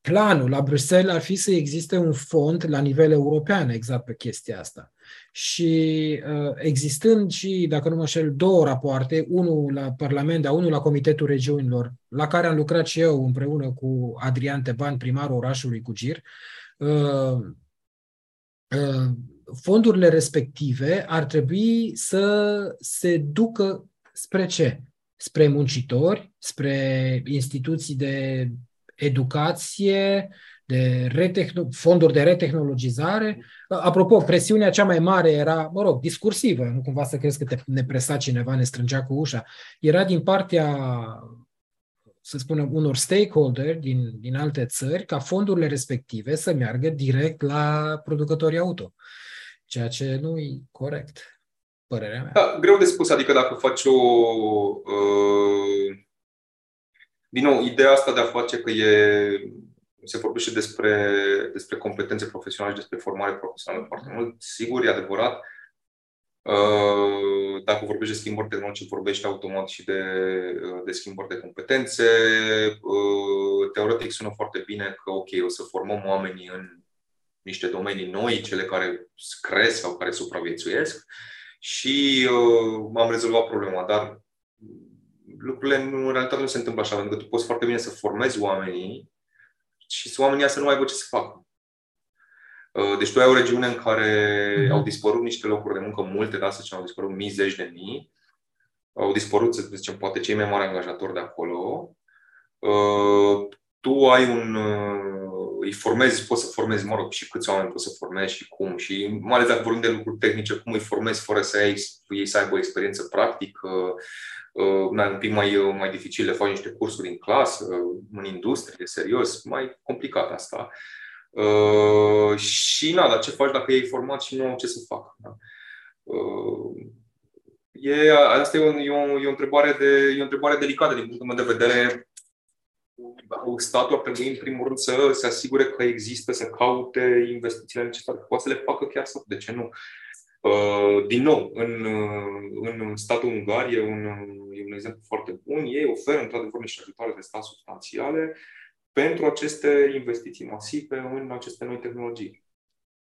Planul la Bruxelles ar fi să existe un fond la nivel european exact pe chestia asta. Și uh, existând și, dacă nu mă șel, două rapoarte, unul la Parlament, dar unul la Comitetul Regiunilor, la care am lucrat și eu împreună cu Adrian Teban, primarul orașului Cugir, uh, uh, fondurile respective ar trebui să se ducă spre ce? Spre muncitori, spre instituții de educație, de retehno- fonduri de retehnologizare. Apropo, presiunea cea mai mare era, mă rog, discursivă, nu cumva să crezi că te, ne presa cineva, ne strângea cu ușa. Era din partea, să spunem, unor stakeholder din, din alte țări ca fondurile respective să meargă direct la producătorii auto, ceea ce nu e corect, părerea mea. Da, greu de spus, adică dacă faci o... Uh, din nou, ideea asta de a face că e se vorbește despre, despre competențe profesionale și despre formare profesională foarte mult. Sigur, e adevărat. Uh, dacă vorbești de schimbări tehnologice, vorbești automat și de, de schimbări de competențe. Uh, teoretic sună foarte bine că, ok, o să formăm oamenii în niște domenii noi, cele care cresc sau care supraviețuiesc și uh, am rezolvat problema, dar lucrurile în realitate nu se întâmplă așa, pentru că tu poți foarte bine să formezi oamenii și oamenii să nu aibă ce să facă. Uh, deci tu ai o regiune în care mm-hmm. au dispărut niște locuri de muncă multe, da, să zicem, au dispărut mii, zeci de mii. Au dispărut, să zicem, poate cei mai mari angajatori de acolo. Uh, tu ai un... Uh, îi formezi, poți să formezi, mă rog, și câți oameni poți să formezi și cum. Și mai ales dacă vorbim de lucruri tehnice, cum îi formezi fără să ai, ei să aibă o experiență practică, uh, un pic mai, uh, mai dificil, le faci niște cursuri în clasă, uh, în industrie, serios, mai complicat asta. Uh, și na, dar ce faci dacă ei format și nu au ce să facă? Da? Uh, e, asta e o, e, o, e, o întrebare de, e o întrebare delicată din punctul meu de vedere. Statul ar trebui, în primul rând, să se asigure că există, să caute investițiile necesare, poate să le facă chiar sau de ce nu. Uh, din nou, în, uh, în statul ungar e un, e un exemplu foarte bun. Ei oferă, într-adevăr, niște ajutoare de stat substanțiale pentru aceste investiții masive în aceste noi tehnologii,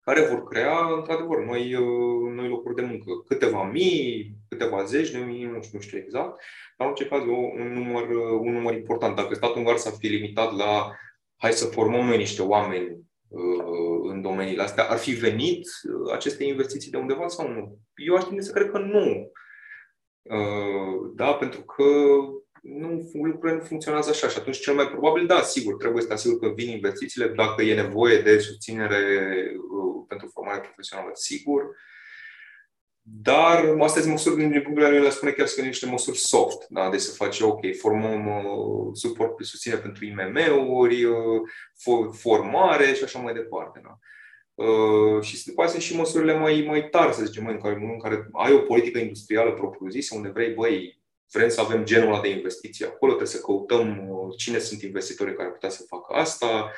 care vor crea, într-adevăr, noi, uh, noi locuri de muncă. Câteva mii, câteva zeci de mii, nu știu, nu știu exact, dar în orice caz un număr, un număr important. Dacă statul ungar s-ar fi limitat la hai să formăm noi niște oameni Uh, în domeniile astea, ar fi venit uh, aceste investiții de undeva sau nu? Eu aș tinde să cred că nu. Uh, da, pentru că nu, lucrurile nu funcționează așa și atunci cel mai probabil, da, sigur, trebuie să te asiguri că vin investițiile dacă e nevoie de susținere pentru formare profesională, sigur. Dar astea sunt măsuri, din punctul de vedere, le spune chiar să niște măsuri soft. Da? Deci să faci, ok, formăm uh, suport, susținere pentru IMM-uri, uh, formare și așa mai departe. Da? Uh, și după aceea sunt și măsurile mai, mai tari, să zicem, în care, în care ai o politică industrială propriu-zisă, unde vrei, băi, vrem să avem genul ăla de investiții acolo, trebuie să căutăm uh, cine sunt investitorii care ar putea să facă asta,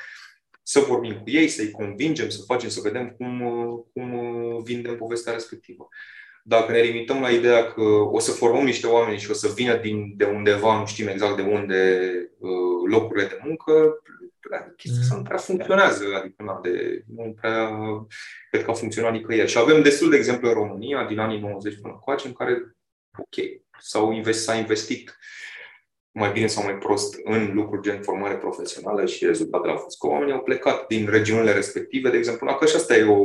să vorbim cu ei, să-i convingem, să facem, să vedem cum, uh, cum uh, vindem povestea respectivă. Dacă ne limităm la ideea că o să formăm niște oameni și o să vină din, de undeva, nu știm exact de unde, uh, locurile de muncă, chestia asta nu prea funcționează, adică na, de, nu prea cred că a funcționat nicăieri. Și avem destul de exemple în România, din anii 90 până încoace, în care, ok, s-au invest, s-a investit mai bine sau mai prost în lucruri gen formare profesională și rezultatele au fost că oamenii au plecat din regiunile respective, de exemplu, că și asta e o,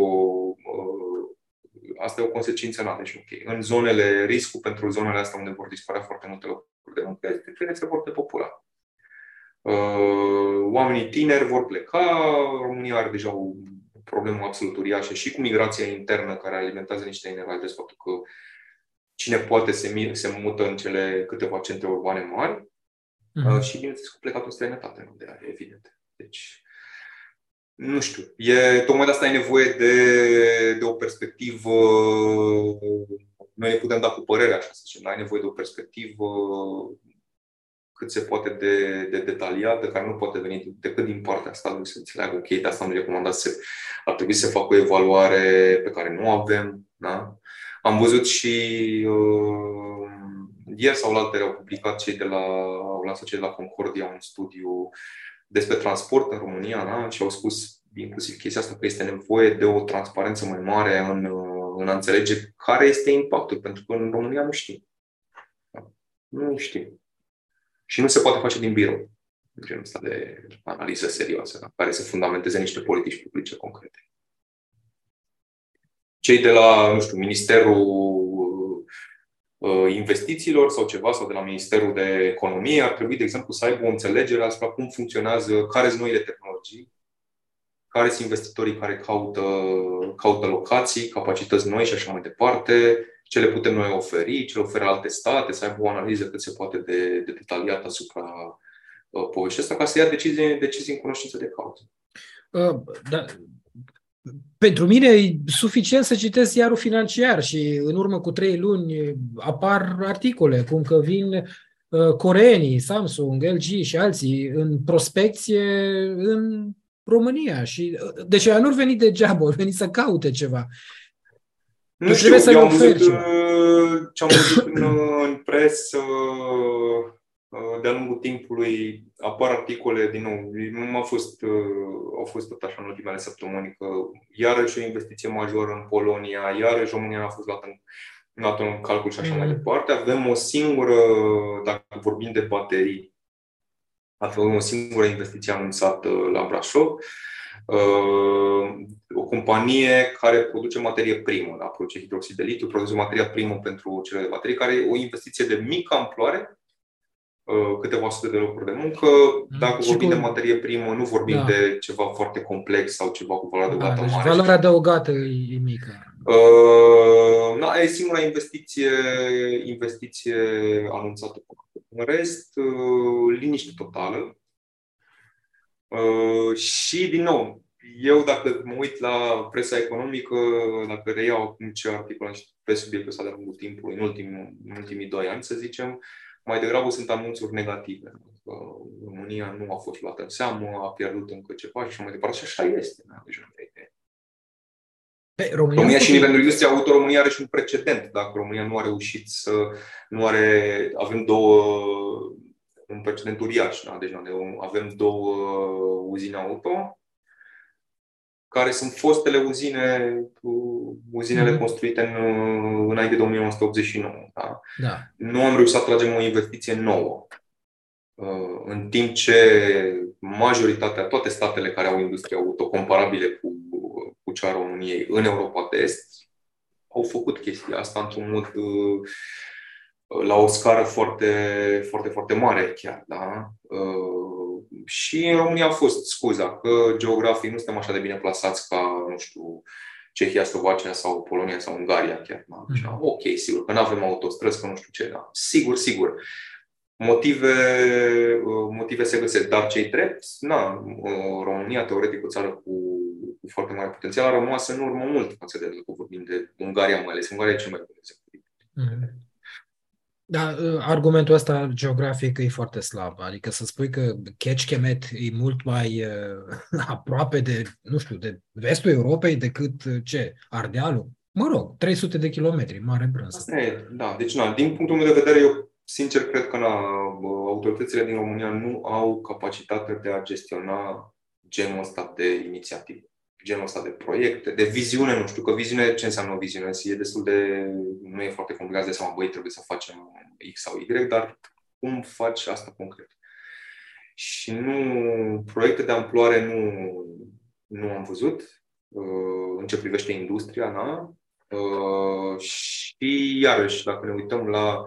asta e o consecință nată și ok. În zonele, riscul pentru zonele astea unde vor dispărea foarte multe locuri de muncă este că se vor depopula. Uh, oamenii tineri vor pleca, România are deja o problemă absolut uriașă și cu migrația internă care alimentează niște inegalități, faptul că cine poate se, se mută în cele câteva centre urbane mari, Uh-huh. Și, bineînțeles, cu plecatul în străinătate, de evident. Deci, nu știu, e, tocmai de asta ai nevoie de, de o perspectivă, noi ne putem da cu părerea așa să zicem, ai nevoie de o perspectivă cât se poate de, de detaliată, care nu poate veni decât din partea statului să înțeleagă, ok, de asta am recomandat să ar trebui să facă o evaluare pe care nu avem. Da? Am văzut și uh, ieri sau la au publicat cei de la, au lansat cei de la Concordia un studiu despre transport în România da? și au spus inclusiv chestia asta că este nevoie de o transparență mai mare în, în a înțelege care este impactul, pentru că în România nu știm. Da? Nu știm. Și nu se poate face din birou genul ăsta de analiză serioasă, da? care să fundamenteze niște politici publice concrete. Cei de la, nu știu, Ministerul uh, investițiilor sau ceva, sau de la Ministerul de Economie, ar trebui, de exemplu, să aibă o înțelegere asupra cum funcționează, care sunt noile tehnologii, care sunt investitorii care caută, caută locații, capacități noi și așa mai departe, ce le putem noi oferi, ce le oferă alte state, să aibă o analiză cât se poate de, de detaliată asupra uh, poveștii asta, ca să ia decizii, decizii în cunoștință de cauză. Uh, da, pentru mine e suficient să citesc iarul financiar și în urmă cu trei luni apar articole cum că vin uh, coreenii, Samsung, LG și alții în prospecție în România. Și, uh, deci ea nu veni degeaba, au venit să caute ceva. Nu știu, trebuie să eu am văzut uh, ce am văzut în, în presă, Uh, de-a lungul timpului apar articole, din nou, nu m-a fost, uh, au fost tot așa în ultimele săptămâni, că iarăși o investiție majoră în Polonia, iarăși România a fost luată în, luată în calcul și așa mm. mai departe. Avem o singură, dacă vorbim de baterii, avem o singură investiție anunțată la Brașov, uh, o companie care produce materie primă, da? produce hidroxid de litiu, produce materia primă pentru cele de baterii, care e o investiție de mică amploare, Uh, câteva sute de locuri de muncă. Mm. Dacă și vorbim cu... de materie primă, nu vorbim da. de ceva foarte complex sau ceva cu valoare da, adăugată da, deci mare. Valoarea adăugată e, e mică. Uh, na, e singura investiție, investiție anunțată. În rest, uh, liniște totală. Uh, și, din nou, eu dacă mă uit la presa economică, dacă reiau acum ce articol pe subiectul ăsta de lungul timpului, în, ultimul, în ultimii doi ani, să zicem, mai degrabă sunt anunțuri negative. Că România nu a fost luată în seamă, a pierdut încă ceva și așa mai departe. Și așa este. Deci, pe, România, România și nivelul industriei auto, România are și un precedent. Dacă România nu a reușit să... Nu are... Avem două... Un precedent uriaș. Da? Deci avem două uzine auto care sunt fostele uzine, uzinele mm. construite în, înainte de 1989. Da? Da. Nu am reușit să atragem o investiție nouă. Uh, în timp ce majoritatea, toate statele care au industrie auto comparabile cu, cu cea a României în Europa de Est, au făcut chestia asta într-un mod uh, la o scară foarte, foarte, foarte mare chiar. Da? Uh, și în România a fost scuza că geografii nu suntem așa de bine plasați ca, nu știu, Cehia, Slovacia sau Polonia sau Ungaria chiar. Da? Mm. Ok, sigur, că nu avem autostrăzi, că nu știu ce. Da. Sigur, sigur. Motive, uh, motive se găsesc, dar cei drept, na, uh, România, teoretic, o țară cu, cu foarte mare potențial, a rămas în urmă mult față de, dacă vorbim de Ungaria mai ales. Ungaria e cel mai bun exemplu. Mm. Da, ă, argumentul ăsta geografic e foarte slab. Adică să spui că Ketchkemet e mult mai uh, aproape de, nu știu, de vestul Europei decât ă, ce? Ardealul? Mă rog, 300 de kilometri, mare brânză. Asta e, da. Deci, na, din punctul meu de vedere, eu sincer cred că na, autoritățile din România nu au capacitatea de a gestiona genul ăsta de inițiativă genul ăsta de proiecte, de viziune, nu știu, că viziune, ce înseamnă o viziune? E destul de, nu e foarte complicat de seama, băi, trebuie să facem X sau Y, dar cum faci asta concret? Și nu, proiecte de amploare nu, nu am văzut uh, în ce privește industria, da? Uh, și iarăși, dacă ne uităm la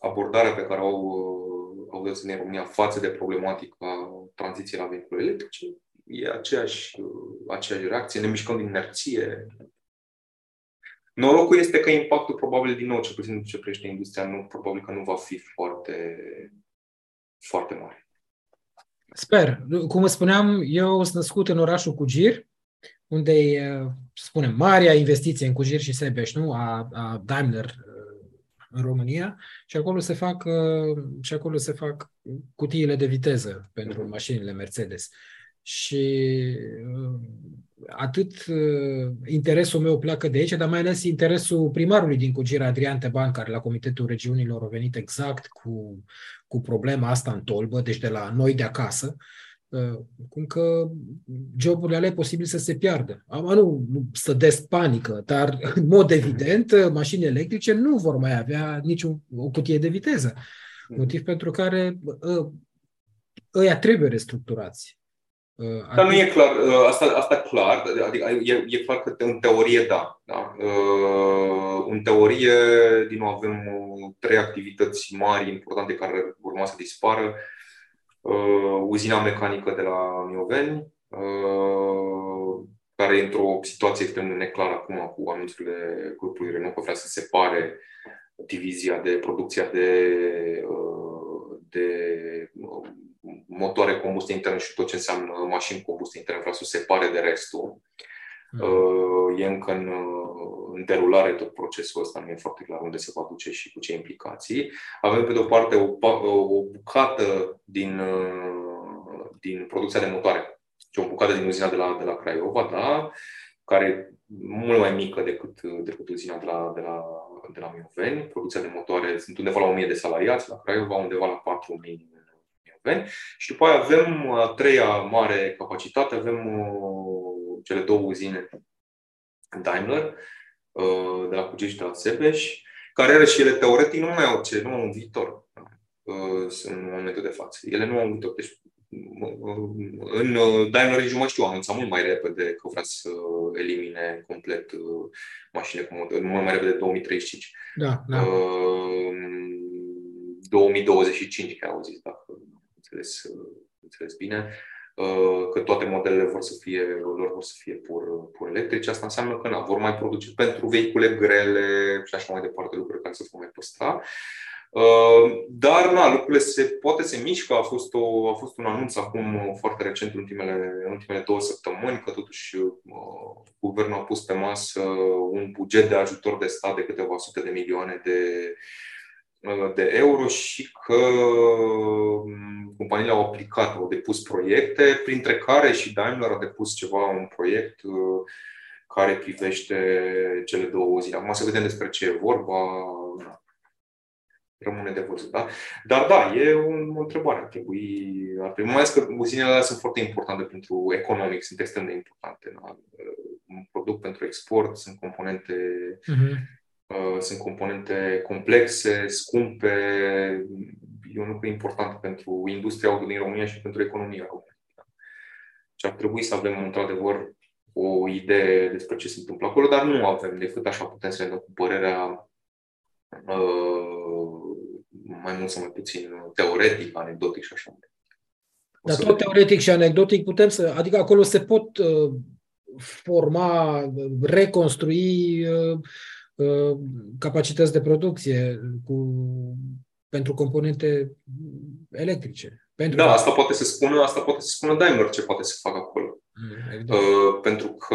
abordarea pe care au, uh, au dat în România față de problematica tranziției la vehicule electrice, e aceeași, aceeași reacție, ne mișcăm din inerție. Norocul este că impactul probabil din nou, ce puțin ce crește industria, nu, probabil că nu va fi foarte, foarte mare. Sper. Cum spuneam, eu sunt născut în orașul Cugir, unde e, spunem, marea investiție în Cugir și Sebeș, nu? A, a Daimler în România și acolo se fac și acolo se fac cutiile de viteză pentru mașinile Mercedes și uh, atât uh, interesul meu pleacă de aici, dar mai ales interesul primarului din Cugira, Adrian Teban, care la Comitetul Regiunilor a venit exact cu, cu problema asta în tolbă, deci de la noi de acasă, uh, cum că joburile alea e posibil să se piardă. Am nu, nu să des panică, dar în mod evident mașini electrice nu vor mai avea niciun o cutie de viteză. Motiv pentru care ăia trebuie restructurați. Uh, Dar nu e clar, uh, asta, asta clar, adică e, e clar că în teorie da. da. Uh, în teorie, din nou, avem trei activități mari, importante, care urma să dispară. Uzina mecanică de la Mioveni, care e într-o situație extrem de neclară acum cu anunțurile grupului Renault că vrea să separe divizia de producția de, de motoare combustie internă și tot ce înseamnă mașini combustie internă vrea să se separe de restul. Mm. E încă în, în derulare tot procesul ăsta, nu e foarte clar unde se va duce și cu ce implicații. Avem, pe de o parte, o, o bucată din, din producția de motoare, deci o bucată din uzina de la, de la Craiova, da, care e mult mai mică decât, decât uzina de la, de la, de la Mioveni. Producția de motoare sunt undeva la 1000 de salariați, la Craiova undeva la 4000 europeni. Și după aia avem a treia mare capacitate, avem uh, cele două uzine Daimler, uh, de la Cugești și de la Sebeș, care și ele teoretic nu mai au ce, nu au un viitor uh, în momentul de față. Ele nu au un viitor. Deci, în Daimler nici nu mai știu, anunțat mult mai repede că vrea să elimine complet mașinile cu motor, mult mai repede 2035. Da, da. 2025, că au zis, dacă înțeles, înțeles bine, uh, că toate modelele vor să fie, lor vor să fie pur, pur electrice. Asta înseamnă că na, vor mai produce pentru vehicule grele și așa mai departe lucruri care se vor mai păstra. Uh, dar, na, lucrurile se, poate se mișcă. A fost, o, a fost un anunț acum foarte recent, în ultimele, în ultimele două săptămâni, că totuși uh, guvernul a pus pe masă un buget de ajutor de stat de câteva sute de milioane de, Uh, de euro și că um, companiile au aplicat, au depus proiecte, printre care și Daimler a depus ceva, un proiect uh, care privește cele două zile. Acum să vedem despre ce e vorba, rămâne de văzut. Da? Dar da, e o, întrebare. Ar trebui, ar trebui, mai ales că uzinele alea sunt foarte importante pentru economic, sunt extrem de importante. Da? Un produs pentru export, sunt componente uh-huh Uh, sunt componente complexe, scumpe. E un lucru important pentru industria auto din România și pentru economia României. Și ar trebui să avem, într-adevăr, o idee despre ce se întâmplă acolo, dar nu avem decât așa putem să ne dăm cu părerea uh, mai mult sau mai puțin teoretic, anecdotic și așa mai Dar tot teoretic și anecdotic putem să, adică acolo se pot uh, forma, reconstrui uh, Uh, capacități de producție cu, pentru componente electrice. Pentru da, că... asta poate să spună, asta poate să spună Daimler ce poate să facă acolo. Mm, uh, pentru că,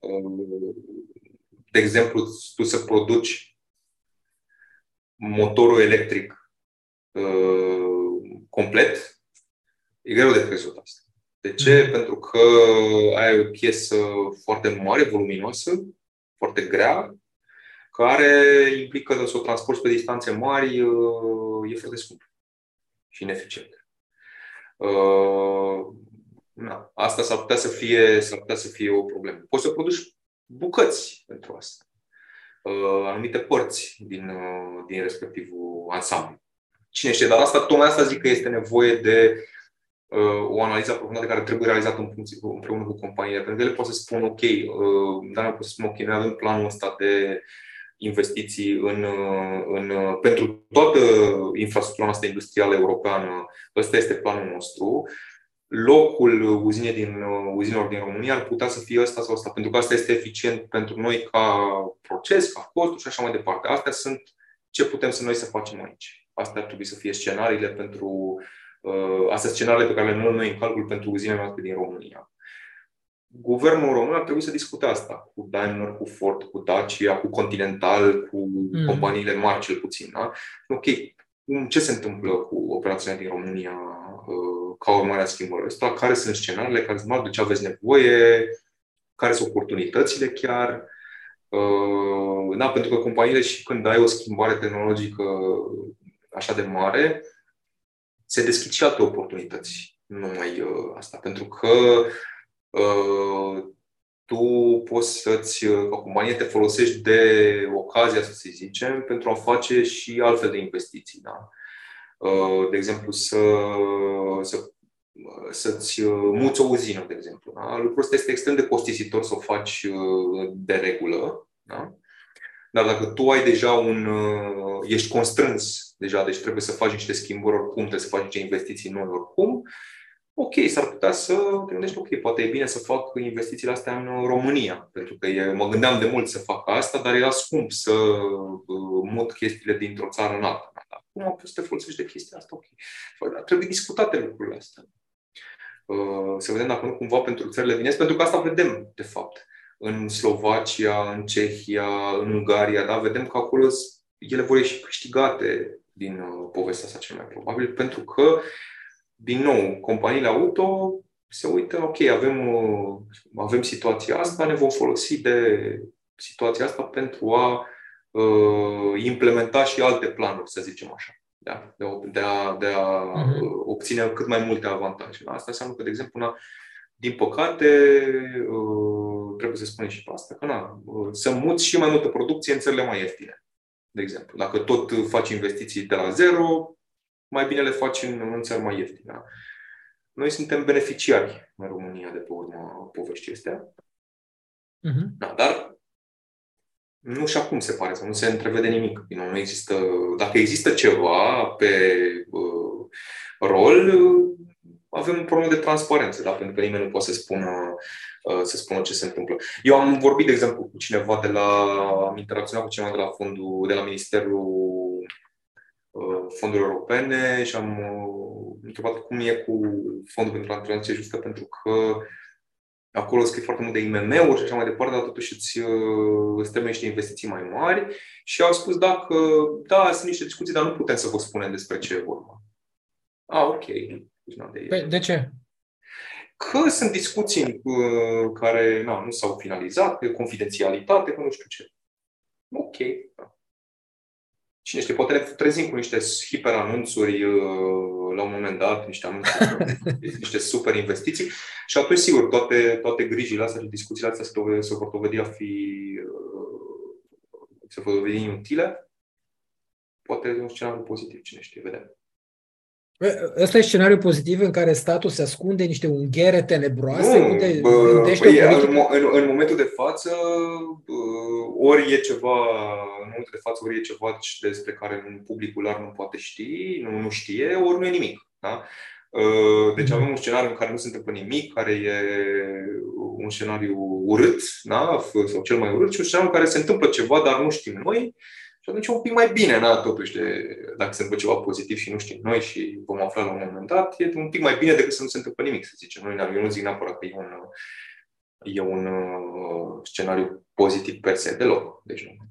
uh, de exemplu, tu să produci motorul electric uh, complet, e greu de crezut asta. De ce? Mm. Pentru că ai o piesă foarte mare, voluminoasă, foarte grea, care implică să o transporti pe distanțe mari, uh, e foarte scump și ineficient. Uh, na, asta s-ar putea să fie, s-ar putea să fie o problemă. Poți să produci bucăți pentru asta. Uh, anumite părți din, din respectivul ansamblu. Cine știe, dar asta, tocmai asta zic că este nevoie de Uh, o analiză aprofundată care trebuie realizată în funcție, împreună cu companiile. Pentru că ele pot să spun, ok, uh, dar nu pot să spun, ok, noi avem planul ăsta de investiții în, uh, în, pentru toată infrastructura noastră industrială europeană. Ăsta este planul nostru. Locul uzinei din, uzinelor din România ar putea să fie ăsta sau ăsta, pentru că asta este eficient pentru noi ca proces, ca costuri și așa mai departe. Astea sunt ce putem să noi să facem aici. Astea ar trebui să fie scenariile pentru uh, astea scenariile pe care le luăm noi în calcul pentru uzinele noastre din România. Guvernul român ar trebui să discute asta cu Daimler, cu Ford, cu Dacia, cu Continental, cu mm. companiile mari cel puțin. Da? Ok, ce se întâmplă cu operațiunea din România uh, ca urmare a schimbărilor ăsta? Care sunt scenariile, care sunt de ce aveți nevoie, care sunt oportunitățile chiar. Uh, da, pentru că companiile și când ai o schimbare tehnologică așa de mare, se deschid și alte oportunități. numai uh, asta. Pentru că uh, tu poți să-ți, uh, ca companie, te folosești de ocazia, să se zicem, pentru a face și altfel de investiții. Da? Uh, de exemplu, să, să să-ți uh, muți o uzină, de exemplu. Da? Lucrul ăsta este extrem de costisitor să o faci de regulă. Da? Dar dacă tu ai deja un. ești constrâns deja, deci trebuie să faci niște schimbări oricum, trebuie să faci niște investiții noi oricum, ok, s-ar putea să te gândești, ok, poate e bine să fac investițiile astea în România, pentru că e, mă gândeam de mult să fac asta, dar era scump să uh, mut chestiile dintr-o țară în alta. Acum poți să te folosești de chestia asta, ok. Păi, dar trebuie discutate lucrurile astea. Uh, să vedem dacă nu cumva pentru țările din Est, pentru că asta vedem, de fapt. În Slovacia, în Cehia, în Ungaria, da? vedem că acolo ele vor ieși câștigate din uh, povestea asta cel mai probabil, pentru că din nou, companiile auto se uită, ok, avem, uh, avem situația asta, ne vom folosi de situația asta pentru a uh, implementa și alte planuri, să zicem așa. Da? De, a, de a, de a uh-huh. obține cât mai multe avantaje. Asta înseamnă că, de exemplu, na, din păcate, uh, trebuie să spunem și pe asta, că na, uh, să muți și mai multă producție în țările mai ieftine. De exemplu, dacă tot faci investiții de la zero, mai bine le faci în, în țări mai ieftine. Da? Noi suntem beneficiari în România de pe urma poveștii astea. Uh-huh. Da, dar nu și acum se pare, să nu se întrevede nimic. Nu există, dacă există ceva pe uh, rol, avem un problemă de transparență, da? pentru că nimeni nu poate să spună, uh, să spună ce se întâmplă. Eu am vorbit, de exemplu, cu cineva de la, am interacționat cu cineva de la fondul, de la Ministerul Uh, fonduri europene și am uh, întrebat cum e cu fondul pentru tranziție justă, pentru că acolo scrie foarte mult de IMM-uri și așa mai departe, dar totuși îți, uh, îți trebuie niște investiții mai mari și au spus dacă, da, sunt niște discuții, dar nu putem să vă spunem despre ce e vorba. Ah, ok. Deci, de, păi, de ce? Că sunt discuții care na, nu s-au finalizat, pe confidențialitate, că nu știu ce. Ok. Da cine știe, poate ne trezim cu niște hiperanunțuri uh, la un moment dat, niște anunțuri, niște super investiții și atunci, sigur, toate, toate grijile astea și discuțiile astea se, se vor dovedi a fi uh, se vor dovedi inutile. Poate un scenariu pozitiv, cine știe, vedem. Ăsta e scenariul pozitiv în care statul se ascunde niște unghere tenebroase, nu, unde bă, gândește bă, în, în, în momentul de față, ori e ceva, în momentul de față, ori e ceva despre care publicul larg nu poate ști, nu, nu știe, ori nu e nimic. Da? Ă, deci avem un scenariu în care nu se întâmplă nimic, care e un scenariu urât, da? sau cel mai urât, și un scenariu în care se întâmplă ceva, dar nu știm noi, și atunci e un pic mai bine, na, totuși, de, dacă se întâmplă ceva pozitiv și nu știm noi și vom afla la un moment dat, e un pic mai bine decât să nu se întâmplă nimic, să zicem. Noi, eu nu zic neapărat că e un, e un uh, scenariu pozitiv per se, deloc. Deci nu.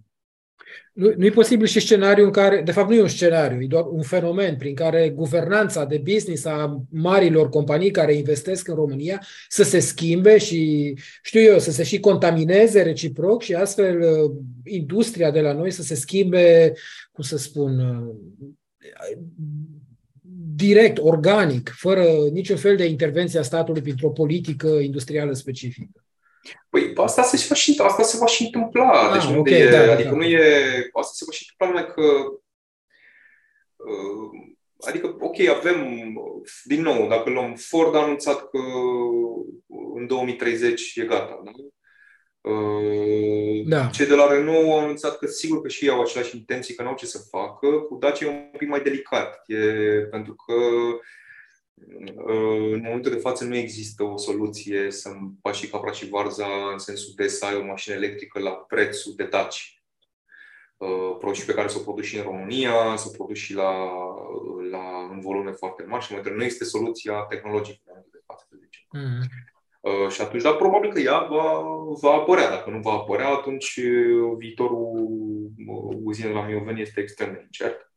Nu, nu e posibil și scenariu în care, de fapt nu e un scenariu, e doar un fenomen prin care guvernanța de business a marilor companii care investesc în România să se schimbe și, știu eu, să se și contamineze reciproc și astfel uh, industria de la noi să se schimbe, cum să spun, uh, direct, organic, fără niciun fel de intervenție a statului printr-o politică industrială specifică. Păi asta se va și, asta se va și întâmpla. Ah, deci nu okay, e, da, adică da. nu e, asta se va și întâmpla numai că uh, Adică, ok, avem, din nou, dacă luăm Ford a anunțat că în 2030 e gata, da? Uh, da. Cei de la Renault au anunțat că sigur că și ei au aceleași intenții, că nu au ce să facă. Cu Dacia e un pic mai delicat, e, pentru că în momentul de față nu există o soluție să împaci și capra și varza în sensul de să ai o mașină electrică la prețul de Daci. Uh, și pe care s-o produci și în România, s-o produci și la, la, în volume foarte mari și nu este soluția tehnologică în momentul de față, să zicem. Mm-hmm. Uh, și atunci, dar probabil că ea va, va apărea. Dacă nu va apărea, atunci viitorul uzinei la Mioveni este extrem de incert.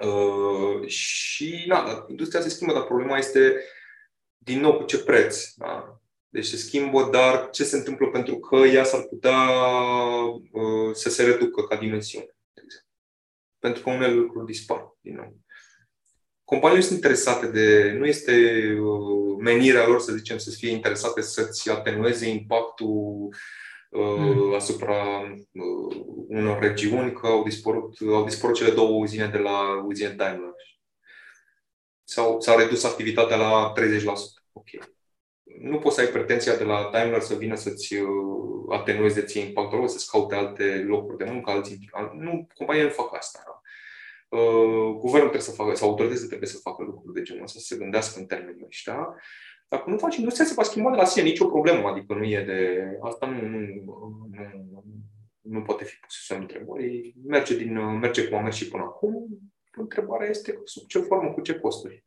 Uh, și na, industria se schimbă, dar problema este din nou cu ce preț. Da? Deci se schimbă, dar ce se întâmplă pentru că ea s-ar putea uh, să se reducă ca dimensiune, de exemplu. Pentru că unele lucruri dispar din nou. companiile sunt interesate de. Nu este uh, menirea lor, să zicem, să fie interesate să-ți atenueze impactul mm. asupra unor regiuni, că au dispărut, au dispărut cele două uzine de la uzine Daimler. Sau s-a redus activitatea la 30%. Ok. Nu poți să ai pretenția de la Daimler să vină să-ți atenueze ție impactul să-ți caute alte locuri de muncă, alții. Nu, compania nu fac asta. Da? Uh, guvernul trebuie să facă, sau autoritățile trebuie să facă lucruri de genul ăsta, să se gândească în termenii ăștia. Dacă nu faci, industria se va schimba de la sine, nicio problemă, adică nu e de... Asta nu, nu, nu, nu poate fi pus să întrebări. Merge, din, merge cum a mers și până acum. Întrebarea este sub ce formă, cu ce costuri.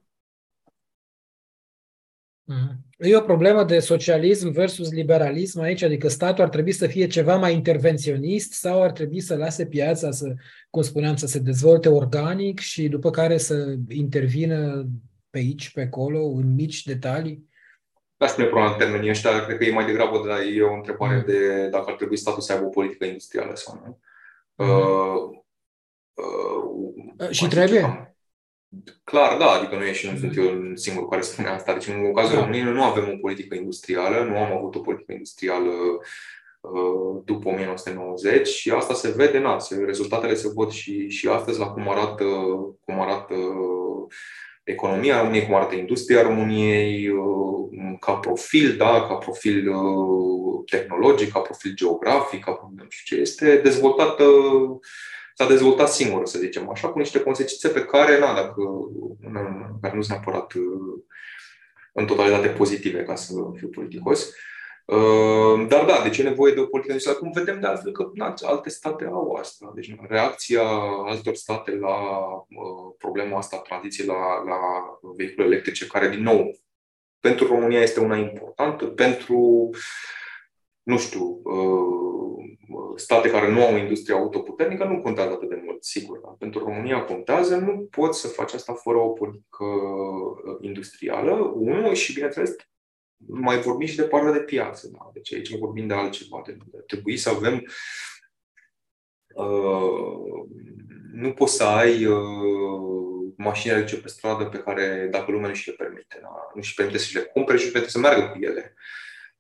Mhm. E o problemă de socialism versus liberalism aici, adică statul ar trebui să fie ceva mai intervenționist sau ar trebui să lase piața să, cum spuneam, să se dezvolte organic și după care să intervină pe aici, pe acolo, în mici detalii? Da, spune problema în termenii ăștia, cred că e mai degrabă de, e o întrebare mm. de dacă ar trebui statul să aibă o politică industrială sau nu. Mm. Uh, uh, și trebuie? Clar, da, adică nu e și nu sunt eu singurul care spune asta. Deci, în cazul da. României, nu avem o politică industrială, nu am avut o politică industrială uh, după 1990 și asta se vede, na, se, rezultatele se văd și, și astăzi la cum arată, cum arată economia României, cum arată industria României, uh, ca profil, da, ca profil uh, tehnologic, ca profil geografic, ca profil, nu știu ce, este dezvoltată s-a dezvoltat singur, să zicem așa, cu niște consecințe pe care, na, dacă, care nu sunt neapărat uh, în totalitate pozitive, ca să fiu politicos. Uh, dar da, deci e nevoie de o politică industrială, cum vedem de altfel că na, alte state au asta. Deci reacția altor state la uh, problema asta, tranziției la, la vehicule electrice, care, din nou, pentru România este una importantă, pentru, nu știu, state care nu au o industrie autoputernică nu contează atât de mult, sigur. Dar pentru România contează, nu poți să faci asta fără o politică uh, industrială. Unul și, bineînțeles, mai vorbim și de partea de piață. Da? Deci aici vorbim de altceva. De, de trebui să avem uh, nu poți să ai uh, mașini electrice pe stradă pe care, dacă lumea nu și le permite, da? nu și permite să le cumpere și permite să meargă cu ele.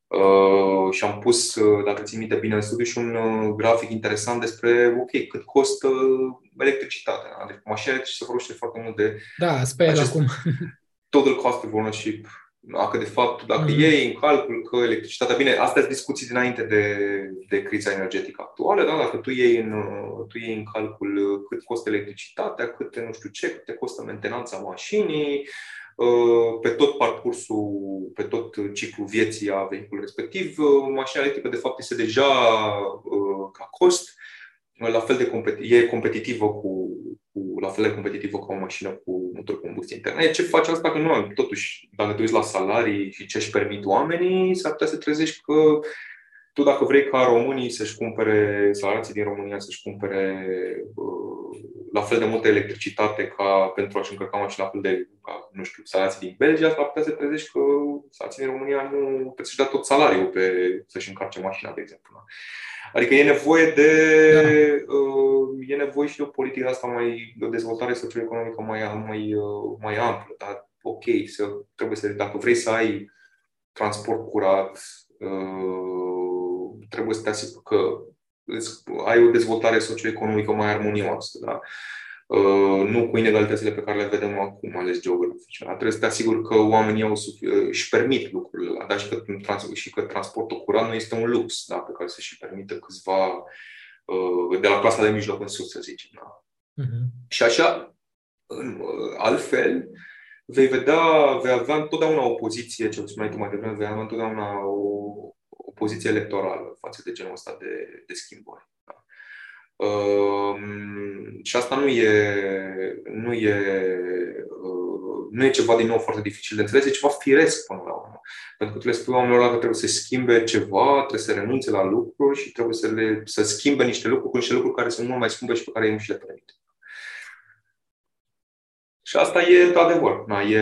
Uh, și am pus, uh, dacă ții minte bine în studiu, și un uh, grafic interesant despre, ok, cât costă electricitatea. Da? Deci mașina electrică se folosește foarte mult de... Da, sper acum. total cost of ownership. Dacă de fapt, dacă mm. iei în calcul că electricitatea, bine, astea sunt discuții dinainte de, de criza energetică actuală, da? dacă tu iei, în, tu iei în calcul cât costă electricitatea, cât nu știu ce, cât te costă mentenanța mașinii, Uh, pe tot parcursul, pe tot ciclul vieții a vehiculului respectiv. Uh, mașina electrică, de fapt, este deja uh, ca cost la fel de competi- e competitivă cu, cu, la fel de competitivă ca o mașină cu motor combustie internă. Ce face asta? Că nu, totuși, dacă te uiți la salarii și ce își permit oamenii, s-ar putea să trezești că tu dacă vrei ca românii să-și cumpere, salariații din România să-și cumpere uh, la fel de multă electricitate ca pentru a-și încărca mașina, la fel de, ca, nu știu, salariații din Belgia, s-ar putea să trezești că salariații din România nu trebuie să-și dea tot salariul pe să-și încarce mașina, de exemplu. Da? Adică e nevoie de da. uh, e nevoie și de o politică asta mai, de o dezvoltare socioeconomică mai, mai, uh, mai amplă, dar ok, să, trebuie să, dacă vrei să ai transport curat, uh, trebuie să te asiguri că ai o dezvoltare socioeconomică mai armonioasă. Da? Uh, nu cu inegalitățile pe care le vedem acum, ales geografice. Da? Trebuie să te asiguri că oamenii au, uh, își permit lucrurile, da? și, că, și că transportul curat nu este un lux da? pe care să și permită câțiva uh, de la clasa de mijloc în sus, să zicem. Da? Uh-huh. Și așa, altfel, vei vedea, vei avea întotdeauna o poziție, ce spuneai tu mai devreme, vei avea întotdeauna o, o poziție electorală față de genul ăsta de, de schimbări. Da? Uh, și asta nu e, nu, e, uh, nu e ceva din nou foarte dificil de înțeles, e ceva firesc până la urmă. Pentru că tu le spui oamenilor că trebuie să schimbe ceva, trebuie să renunțe la lucruri și trebuie să, le, să schimbe niște lucruri cu niște lucruri care sunt mult mai scumpe și pe care ei nu și le permit. Și asta e într-adevăr, da, e,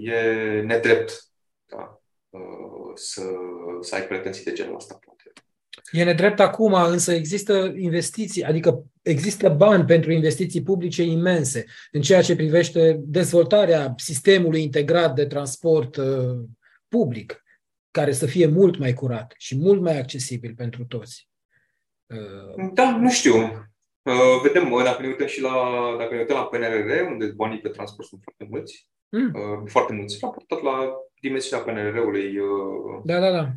e nedrept. Da? Uh, să, să ai pretenții de genul ăsta, poate. E nedrept acum, însă există investiții, adică există bani pentru investiții publice imense în ceea ce privește dezvoltarea sistemului integrat de transport uh, public, care să fie mult mai curat și mult mai accesibil pentru toți. Uh, da, nu știu. Uh, vedem, dacă ne uităm și la, dacă ne uităm la PNRR, unde banii pe transport sunt foarte mulți, mm. uh, foarte mulți, raportat la dimensiunea PNRR-ului. Uh, da, da, da.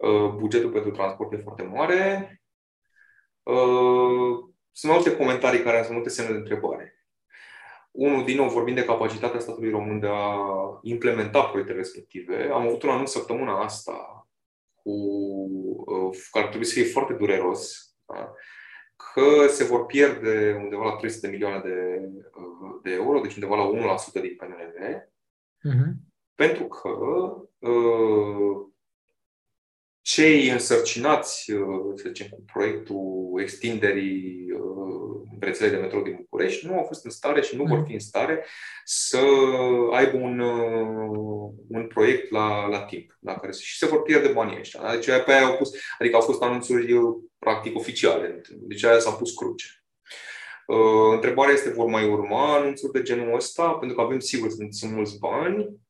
Uh, bugetul pentru transport e foarte mare. Uh, sunt multe comentarii care sunt multe semne de întrebare. Unul, din nou, vorbind de capacitatea statului român de a implementa proiectele respective, am avut un anunț săptămâna asta cu, uh, care trebuie să fie foarte dureros, da? că se vor pierde undeva la 300 de milioane de, de euro, deci undeva la 1% din PNRR, uh-huh. Mhm. pentru că uh, cei însărcinați, uh, să zicem, cu proiectul extinderii uh, rețelei de metro din București nu au fost în stare și nu vor fi în stare să aibă un, uh, un proiect la, la timp, la care și se vor pierde banii ăștia. Deci pe aia au pus, adică au fost anunțuri practic oficiale, deci aia s-a pus cruce. întrebarea este, vor mai urma anunțuri de genul ăsta? Pentru că avem, sigur, sunt, sunt mulți bani,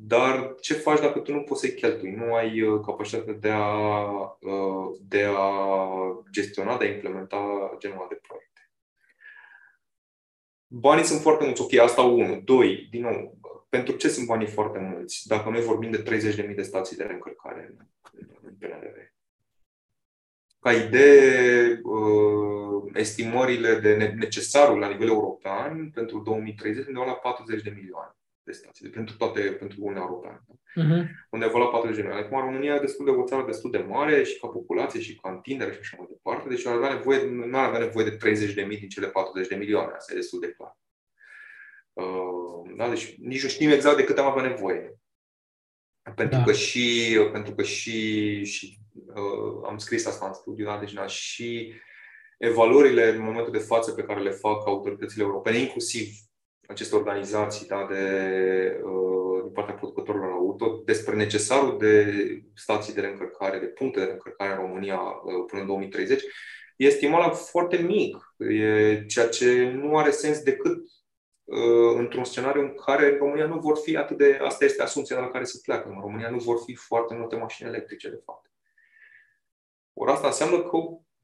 dar ce faci dacă tu nu poți să-i cheltui? Nu ai uh, capacitatea de a, uh, de a gestiona, de a implementa genul de proiecte. Banii sunt foarte mulți. Ok, asta unu. Doi, din nou, pentru ce sunt banii foarte mulți? Dacă noi vorbim de 30.000 de stații de reîncărcare în PNRR. Ca idee, uh, estimările de necesarul la nivel european pentru 2030 sunt de la 40 de milioane de stații, pentru toate, pentru Uniunea Europeană. Uh-huh. Undeva la 40 de milioane. Acum România e destul de o țară destul de mare și ca populație și ca întindere și așa mai departe, deci ar avea nevoie, nu ar avea nevoie de 30 de mii din cele 40 de milioane, asta e destul de clar. Uh, da? Deci nici nu știm exact de cât am avea nevoie. Pentru da. că și, pentru că și, și uh, am scris asta în studiu, da? deci da, și evaluările în momentul de față pe care le fac autoritățile europene, inclusiv aceste organizații da, de, uh, din partea producătorilor auto despre necesarul de stații de reîncărcare, de puncte de reîncărcare în România uh, până în 2030, e estimat foarte mic, e ceea ce nu are sens decât uh, într-un scenariu în care în România nu vor fi atât de... Asta este asumția de la care se pleacă. În România nu vor fi foarte multe mașini electrice, de fapt. Ori asta înseamnă că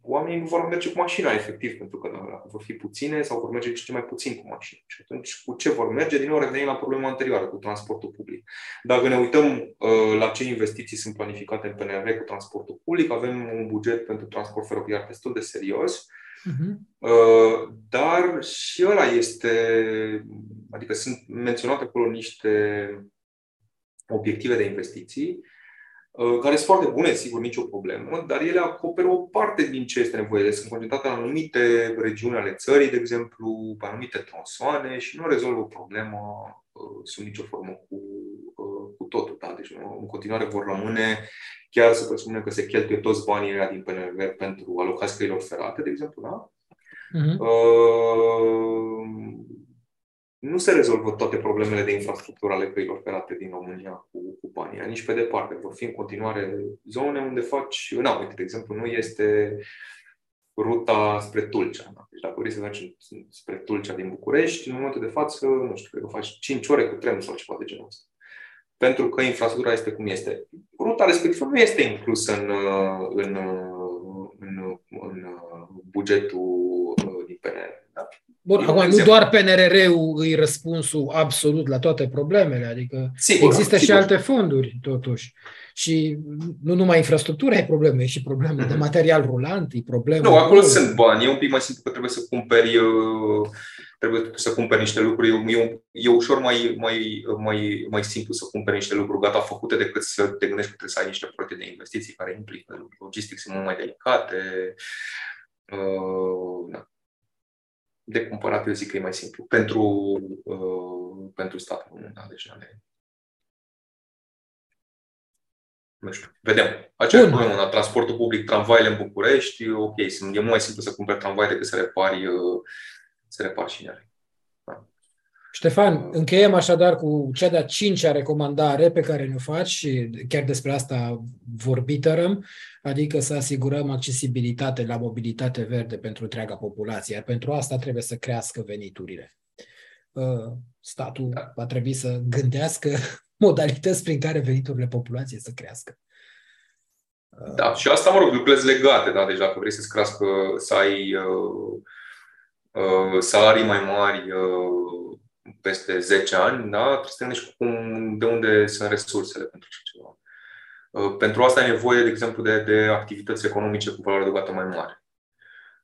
oamenii nu vor merge cu mașina, efectiv, pentru că dacă vor fi puține sau vor merge ce mai puțin cu mașini. Și atunci, cu ce vor merge? Din nou revenim la problema anterioară, cu transportul public. Dacă ne uităm uh, la ce investiții sunt planificate în PNR cu transportul public, avem un buget pentru transport feroviar destul de serios, uh-huh. uh, dar și ăla este, adică sunt menționate acolo niște obiective de investiții Uh, care sunt foarte bune, sigur, nicio problemă, dar ele acoperă o parte din ce este nevoie. Deci sunt concentrate în anumite regiuni ale țării, de exemplu, pe anumite tronsoane și nu rezolvă problema uh, sub nicio formă cu, uh, cu totul. Da? Deci în continuare vor rămâne, chiar să presupunem că se cheltuie toți banii din PNR pentru alocați căilor ferate, de exemplu, da? Uh-huh. Uh, nu se rezolvă toate problemele de infrastructură ale căilor ferate din România cu, cu banii, nici pe departe. Vor fi în continuare zone unde faci, na, uite, de exemplu, nu este ruta spre Tulcea. Da? Deci dacă vrei să mergi spre Tulcea din București, în momentul de față, nu știu, cred că faci 5 ore cu trenul sau ceva de genul ăsta. Pentru că infrastructura este cum este. Ruta respectivă nu este inclusă în, în, în, în bugetul din PNR. Da? Bun, acum nu doar PNRR-ul îi răspunsul absolut la toate problemele, adică sigur, există sigur. și alte fonduri, totuși. Și nu numai infrastructura e problemă, e și problemă mm-hmm. de mhm. material rulant, e problemă... Nu, acolo sunt bani, e un pic mai simplu că trebuie să cumperi uh, trebuie să cumperi niște lucruri. E, e ușor mai, mai, mai, mai simplu să cumperi niște lucruri gata făcute decât să te gândești că trebuie să ai niște proiecte de investiții care implică logistic, sunt mult mai delicate. Uh, da de cumpărat, eu zic că e mai simplu. Pentru, uh, pentru statul român, da, deci ale... Nu știu, vedem. Aceeași problemă la transportul public, tramvaile în București, ok, sunt, e mult mai simplu să cumperi tramvai decât să repari, uh, să repari șinele. Da. Ștefan, încheiem așadar cu cea de-a cincea recomandare pe care ne-o faci și chiar despre asta vorbitărăm, adică să asigurăm accesibilitate la mobilitate verde pentru întreaga populație, iar pentru asta trebuie să crească veniturile. Uh, statul da. va trebui să gândească modalități prin care veniturile populației să crească. Uh, da, și asta, mă rog, lucrezi legate, da? Deci dacă vrei să-ți crească, să ai uh, uh, salarii mai mari uh, peste 10 ani, da? trebuie să te gândești cum, de unde sunt resursele pentru așa ceva. Uh, pentru asta ai nevoie, de exemplu, de, de activități economice cu valoare adăugată mai mare.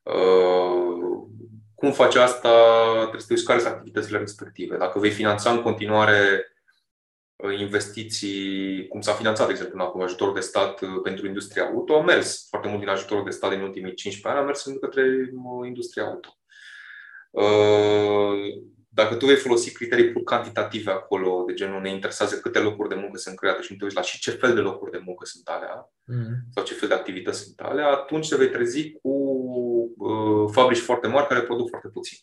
Uh, cum faci asta? Trebuie să te uiți care sunt activitățile respective. Dacă vei finanța în continuare uh, investiții, cum s-a finanțat, de exemplu, cu ajutorul de stat pentru industria auto, a mers foarte mult din ajutorul de stat din ultimii 15 ani, a mers în către industria auto dacă tu vei folosi criterii pur cantitative acolo, de genul ne interesează câte locuri de muncă sunt create și nu te uiți la și ce fel de locuri de muncă sunt alea mm. sau ce fel de activități sunt alea, atunci te vei trezi cu uh, fabrici foarte mari care produc foarte puțin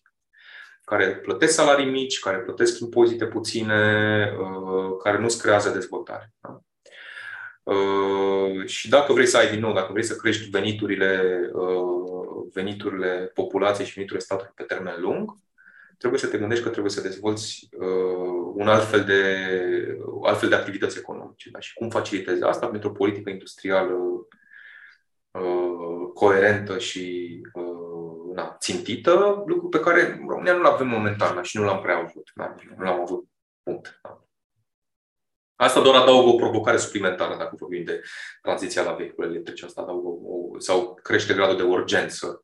care plătesc salarii mici, care plătesc impozite puține, uh, care nu-ți creează dezvoltare. Da? Uh, și dacă vrei să ai din nou, dacă vrei să crești veniturile, uh, veniturile populației și veniturile statului pe termen lung, trebuie să te gândești că trebuie să dezvolți uh, un alt fel de, alt fel de activități economice. Da? Și cum facilitezi asta pentru o politică industrială uh, coerentă și uh, na, țintită, lucru pe care România nu-l avem momentan da? și nu l-am prea avut. Da? Nu l-am avut. Punct. Da? Asta doar adaugă o provocare suplimentară, dacă vorbim de tranziția la vehicule electrice. Asta adaugă o, sau crește gradul de urgență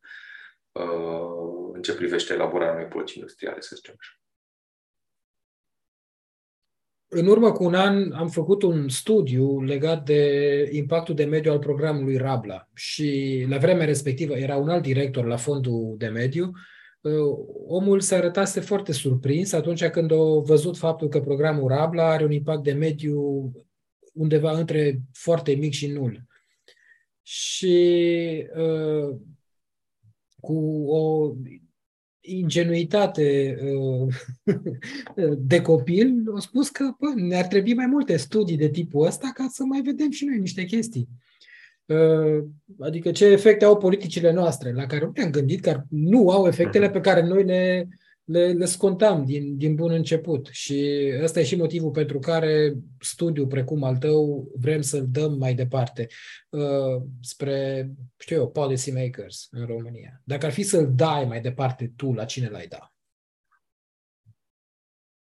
uh, în ce privește elaborarea unei politici industriale, să zicem așa. În urmă cu un an am făcut un studiu legat de impactul de mediu al programului Rabla și la vremea respectivă era un alt director la fondul de mediu. Uh, omul se arătase foarte surprins atunci când a văzut faptul că programul Rabla are un impact de mediu undeva între foarte mic și nul. Și uh, cu o ingenuitate uh, de copil, au spus că bă, ne-ar trebui mai multe studii de tipul ăsta ca să mai vedem și noi niște chestii. Uh, adică ce efecte au politicile noastre, la care nu ne-am gândit că nu au efectele pe care noi le, le, le scontam din, din bun început. Și ăsta e și motivul pentru care studiul precum al tău vrem să-l dăm mai departe uh, spre, știu eu, policy makers în România. Dacă ar fi să-l dai mai departe tu, la cine l-ai da?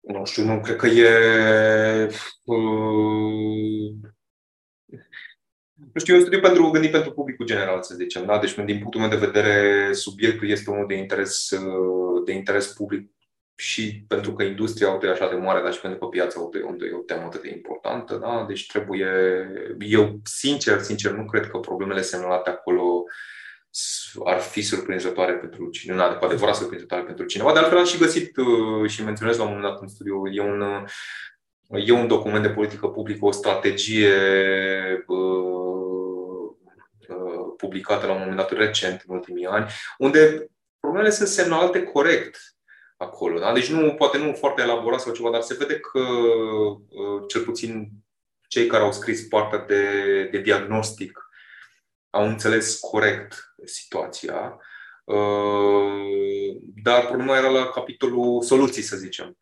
Nu știu, nu cred că e... Uh, nu știu, e un studiu pentru, gândit pentru publicul general, să zicem. Da? Deci, din punctul meu de vedere, subiectul este unul de interes, de interes public și pentru că industria auto e așa de mare, dar și pentru că piața auto e o temă atât de importantă. Da? Deci trebuie, eu sincer, sincer, nu cred că problemele semnalate acolo ar fi surprinzătoare pentru cineva, cu adevărat surprinzătoare pentru cineva. De altfel am și găsit uh, și menționez la un moment dat în studiu, e un, uh, e un document de politică publică, o strategie uh, publicată la un moment dat recent, în ultimii ani, unde problemele sunt semnalate corect acolo. Da? Deci nu, poate nu foarte elaborat sau ceva, dar se vede că uh, cel puțin cei care au scris partea de, de diagnostic au înțeles corect situația. Uh, dar problema era la capitolul soluții, să zicem,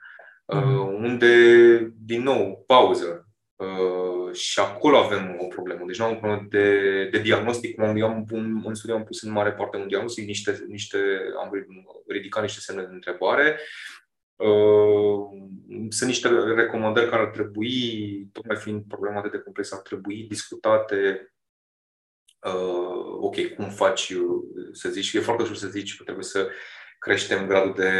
mm-hmm. unde, din nou, pauză. Uh, și acolo avem o problemă. Deci nu am o problemă de, de diagnostic, cum am, eu am, în studiu am pus în mare parte un diagnostic, niște, niște, am ridicat niște semne de întrebare. Uh, sunt niște recomandări care ar trebui, tocmai fiind problema de complex, ar trebui discutate Uh, ok, cum faci, să zici, e foarte ușor să zici că trebuie să creștem gradul de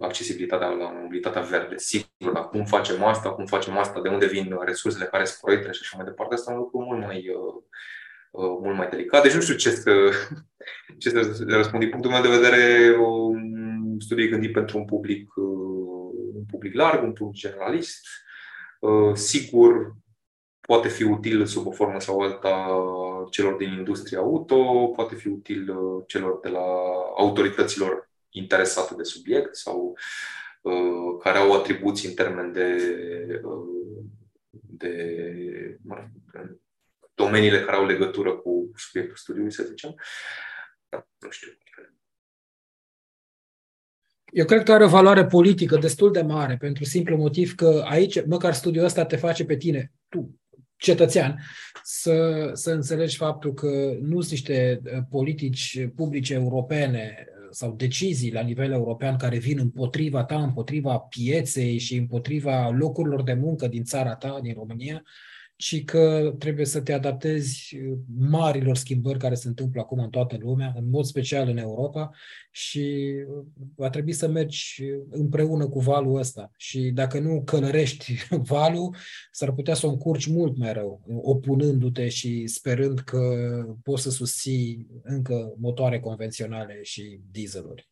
accesibilitate la mobilitatea verde. Sigur, dar cum facem asta, cum facem asta, de unde vin resursele, care sunt proiectele și așa mai departe, asta e un lucru mult mai, uh, uh, mult mai delicat. Deci nu știu ce să, ce să răspund. Din punctul meu de vedere, un studiu gândit pentru un public, uh, un public larg, un public generalist. Sigur, poate fi util sub o formă sau alta celor din industria auto, poate fi util uh, celor de la autorităților interesate de subiect sau care au atribuții în termen de, de domeniile care au legătură cu subiectul studiului, să zicem. Da, nu știu. Eu cred că are o valoare politică destul de mare, pentru simplu motiv că aici, măcar studiul ăsta te face pe tine, tu, cetățean, să, să înțelegi faptul că nu sunt niște uh, politici publice europene uh, sau decizii la nivel european care vin împotriva ta, împotriva pieței și împotriva locurilor de muncă din țara ta, din România, ci că trebuie să te adaptezi marilor schimbări care se întâmplă acum în toată lumea, în mod special în Europa, și va trebui să mergi împreună cu valul ăsta. Și dacă nu călărești valul, s-ar putea să o încurci mult mai rău, opunându-te și sperând că poți să susții încă motoare convenționale și dieseluri.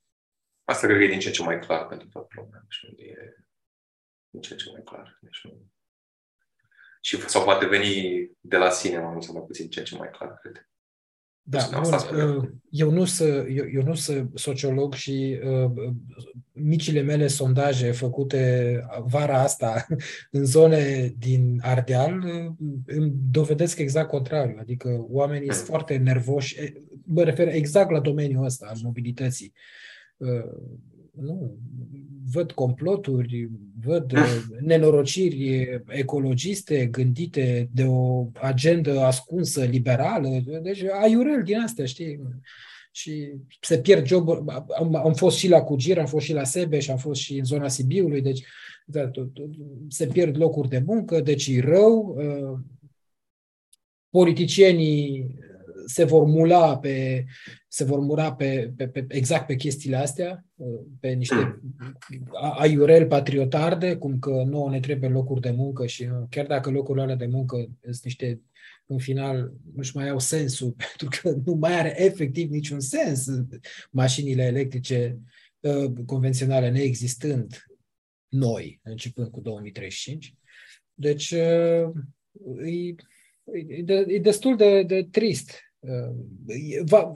Asta cred că e din ce ce mai clar pentru toată lumea. Deci e din ce ce mai clar. Deci nu și sau poate veni de la sine mai mult sau mai puțin, ceea ce mai clar, cred. Da, bun, uh, eu nu sunt eu, eu nu sunt sociolog și uh, micile mele sondaje făcute vara asta în zone din Ardeal uh, îmi dovedesc exact contrariu. Adică oamenii sunt mm. foarte nervoși. Mă refer exact la domeniul ăsta al mobilității. Uh, nu, văd comploturi, văd uh, nenorociri ecologiste gândite de o agendă ascunsă liberală, deci aiurel din astea, știi? Și se pierd joburi. Am, am fost și la Cugir, am fost și la Sebeș și am fost și în zona Sibiului, deci da, se pierd locuri de muncă, deci e rău. Uh, politicienii se vor mula pe, se vor mura pe, pe, pe, exact pe chestiile astea, pe niște aiurel patriotarde, cum că nouă ne trebuie locuri de muncă și chiar dacă locurile alea de muncă sunt niște în final nu-și mai au sensul, pentru că nu mai are efectiv niciun sens mașinile electrice ă, convenționale neexistând noi, începând cu 2035. Deci ă, e, e destul de, de trist Va,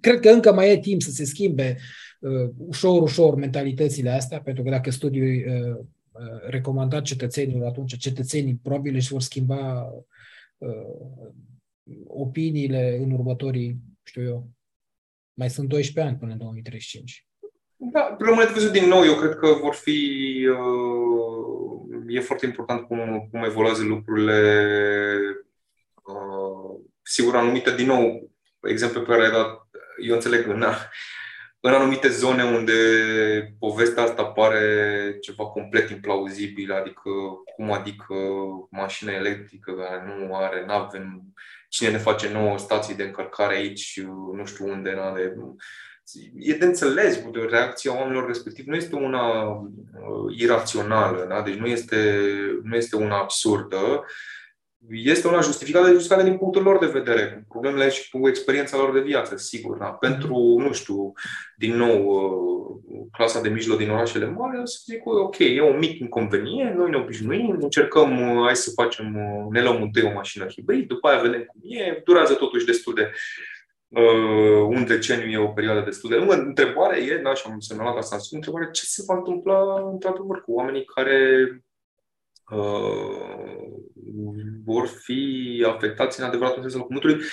cred că încă mai e timp să se schimbe uh, ușor, ușor mentalitățile astea, pentru că dacă studiul uh, uh, recomandat cetățenilor, atunci cetățenii probabil își vor schimba uh, opiniile în următorii, știu eu, mai sunt 12 ani până în 2035. Da, rămâne de văzut din nou. Eu cred că vor fi. Uh, e foarte important cum, cum evoluează lucrurile uh, sigur, anumite, din nou, exemplu pe care ai dat, eu înțeleg, în, în anumite zone unde povestea asta pare ceva complet implauzibil, adică cum adică mașină electrică care nu are, nu avem cine ne face nouă stații de încărcare aici, nu știu unde, n-are. E de înțeles, reacția oamenilor respectiv nu este una uh, irațională, da? deci nu este, nu este una absurdă, este una justificată, justificată din punctul lor de vedere, cu problemele și cu experiența lor de viață, sigur. Da? Pentru, nu știu, din nou, uh, clasa de mijloc din orașele mari, să zic, ok, e un mic inconvenient, noi ne obișnuim, încercăm, uh, hai să facem, uh, ne luăm întâi o mașină hibrid, după aia vedem cum e, durează totuși destul de uh, un deceniu e o perioadă destul de lungă. Întrebarea e, da, și am semnalat asta, întrebarea ce se va întâmpla într-adevăr cu oamenii care uh, vor fi afectați în adevăratul sens al cuvântului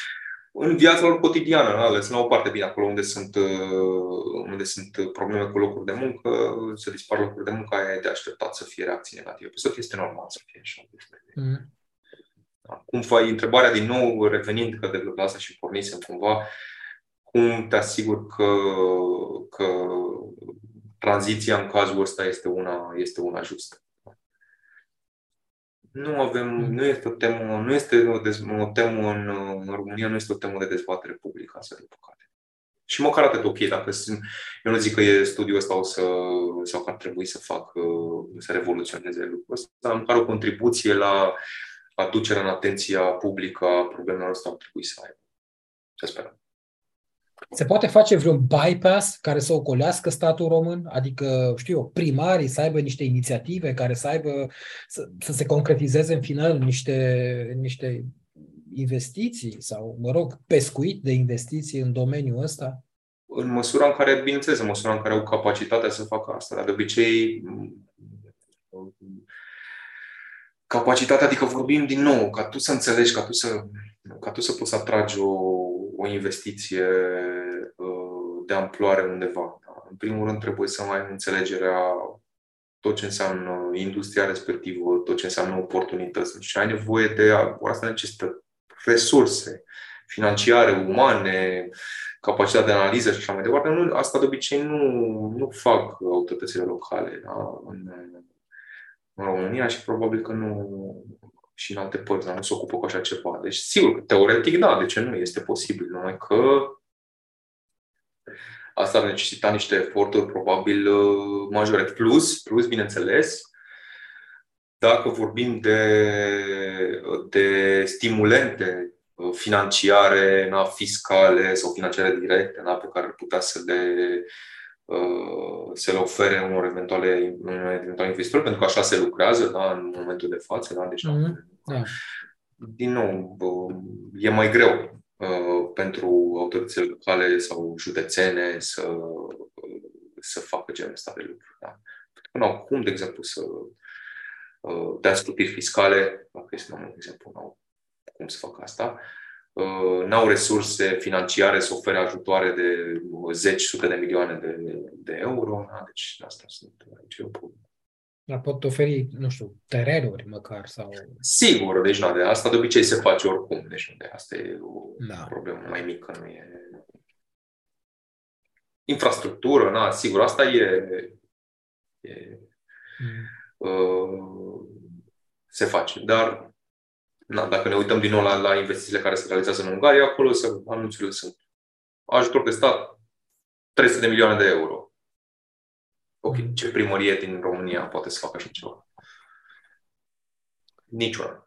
în viața lor cotidiană, da? lăsând la o parte bine acolo unde sunt, uh, unde sunt probleme cu locuri de muncă, să dispar locuri de muncă, aia e de așteptat să fie reacții negative. Să fie este normal să fie așa. Mm. Da. Cum faci întrebarea din nou, revenind că de la asta și pornisem cumva, cum te asigur că, că tranziția în cazul ăsta este una, este una justă? Nu avem, mm. nu este o temă, nu este o, dez, o temă în, în România, nu este o temă de dezbatere publică, asta de păcate. Și măcar atât ok, dacă sunt, eu nu zic că e studiul ăsta o să, sau că ar trebui să fac, să revoluționeze lucrul ăsta, măcar o contribuție la aducerea în atenția publică a problemelor ăsta ar trebui să aibă. Să sperăm. Se poate face vreun bypass care să ocolească statul român? Adică, știu eu, primarii să aibă niște inițiative care să aibă, să, să se concretizeze în final în niște, în niște investiții sau, mă rog, pescuit de investiții în domeniul ăsta? în măsura în care, bineînțeles, în măsura în care au capacitatea să facă asta. Dar de obicei, capacitatea, adică vorbim din nou, ca tu să înțelegi, ca tu să, ca tu să poți să atragi o, o investiție uh, de amploare undeva. Da? În primul rând trebuie să mai ai înțelegerea tot ce înseamnă industria respectivă, tot ce înseamnă oportunități. Și ai nevoie de, asta necesită resurse financiare, umane, capacitate de analiză și așa mai departe. Nu, asta de obicei nu, nu fac autoritățile locale da? în, în România și probabil că nu și în alte părți, dar nu se ocupă cu așa ceva. Deci, sigur, teoretic, da, de ce nu? Este posibil, numai că asta ar necesita niște eforturi probabil uh, majore. Plus, plus, bineînțeles, dacă vorbim de, de stimulente uh, financiare, na, fiscale sau financiare directe, na, pe care ar putea să le, uh, să le ofere unor eventuale, unor eventuale investitori, pentru că așa se lucrează da, în momentul de față. Da, deci, mm-hmm. da. Din nou, e mai greu Uh, pentru autoritățile locale sau județene să, să facă genul ăsta de lucruri. Da? Până acum, de exemplu, să uh, dea scutiri fiscale, dacă este un exemplu, nu cum să facă asta, uh, n-au resurse financiare să ofere ajutoare de zeci, sute de milioane de, de euro, da? deci asta sunt aici e o problemă. Dar pot oferi, nu știu, terenuri măcar sau... Sigur, deci nu, de asta de obicei se face oricum, deci de asta e o da. problemă mai mică, nu e... Infrastructură, na, sigur, asta e... e mm. uh, se face, dar na, dacă ne uităm din nou la, la investițiile care se realizează în Ungaria, acolo se, anunțurile sunt ajutor de stat 300 de milioane de euro ok, ce primărie din România poate să facă așa ceva? Niciuna.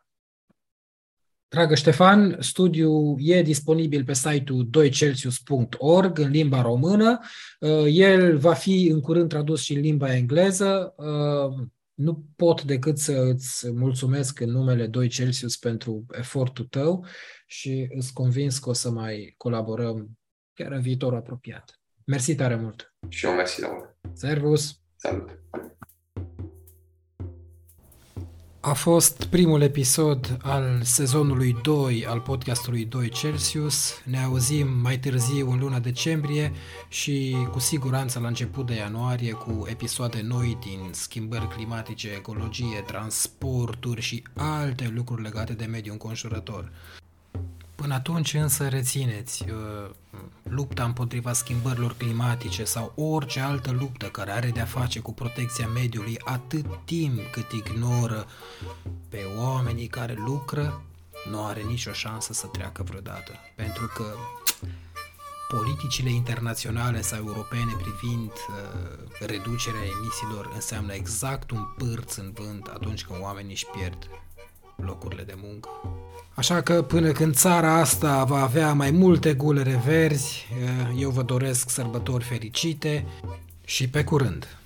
Dragă Ștefan, studiul e disponibil pe site-ul 2celsius.org în limba română. Uh, el va fi în curând tradus și în limba engleză. Uh, nu pot decât să îți mulțumesc în numele 2 Celsius pentru efortul tău și îți convins că o să mai colaborăm chiar în viitor apropiat. Mersi tare mult! Și eu mersi, Laura! Servus! Salut! A fost primul episod al sezonului 2 al podcastului 2 Celsius. Ne auzim mai târziu în luna decembrie și cu siguranță la început de ianuarie cu episoade noi din schimbări climatice, ecologie, transporturi și alte lucruri legate de mediul înconjurător. Până atunci însă rețineți, uh, lupta împotriva schimbărilor climatice sau orice altă luptă care are de-a face cu protecția mediului atât timp cât ignoră pe oamenii care lucră, nu are nicio șansă să treacă vreodată. Pentru că politicile internaționale sau europene privind uh, reducerea emisiilor înseamnă exact un pârț în vânt atunci când oamenii își pierd locurile de muncă. Așa că până când țara asta va avea mai multe gulere verzi, eu vă doresc sărbători fericite și pe curând!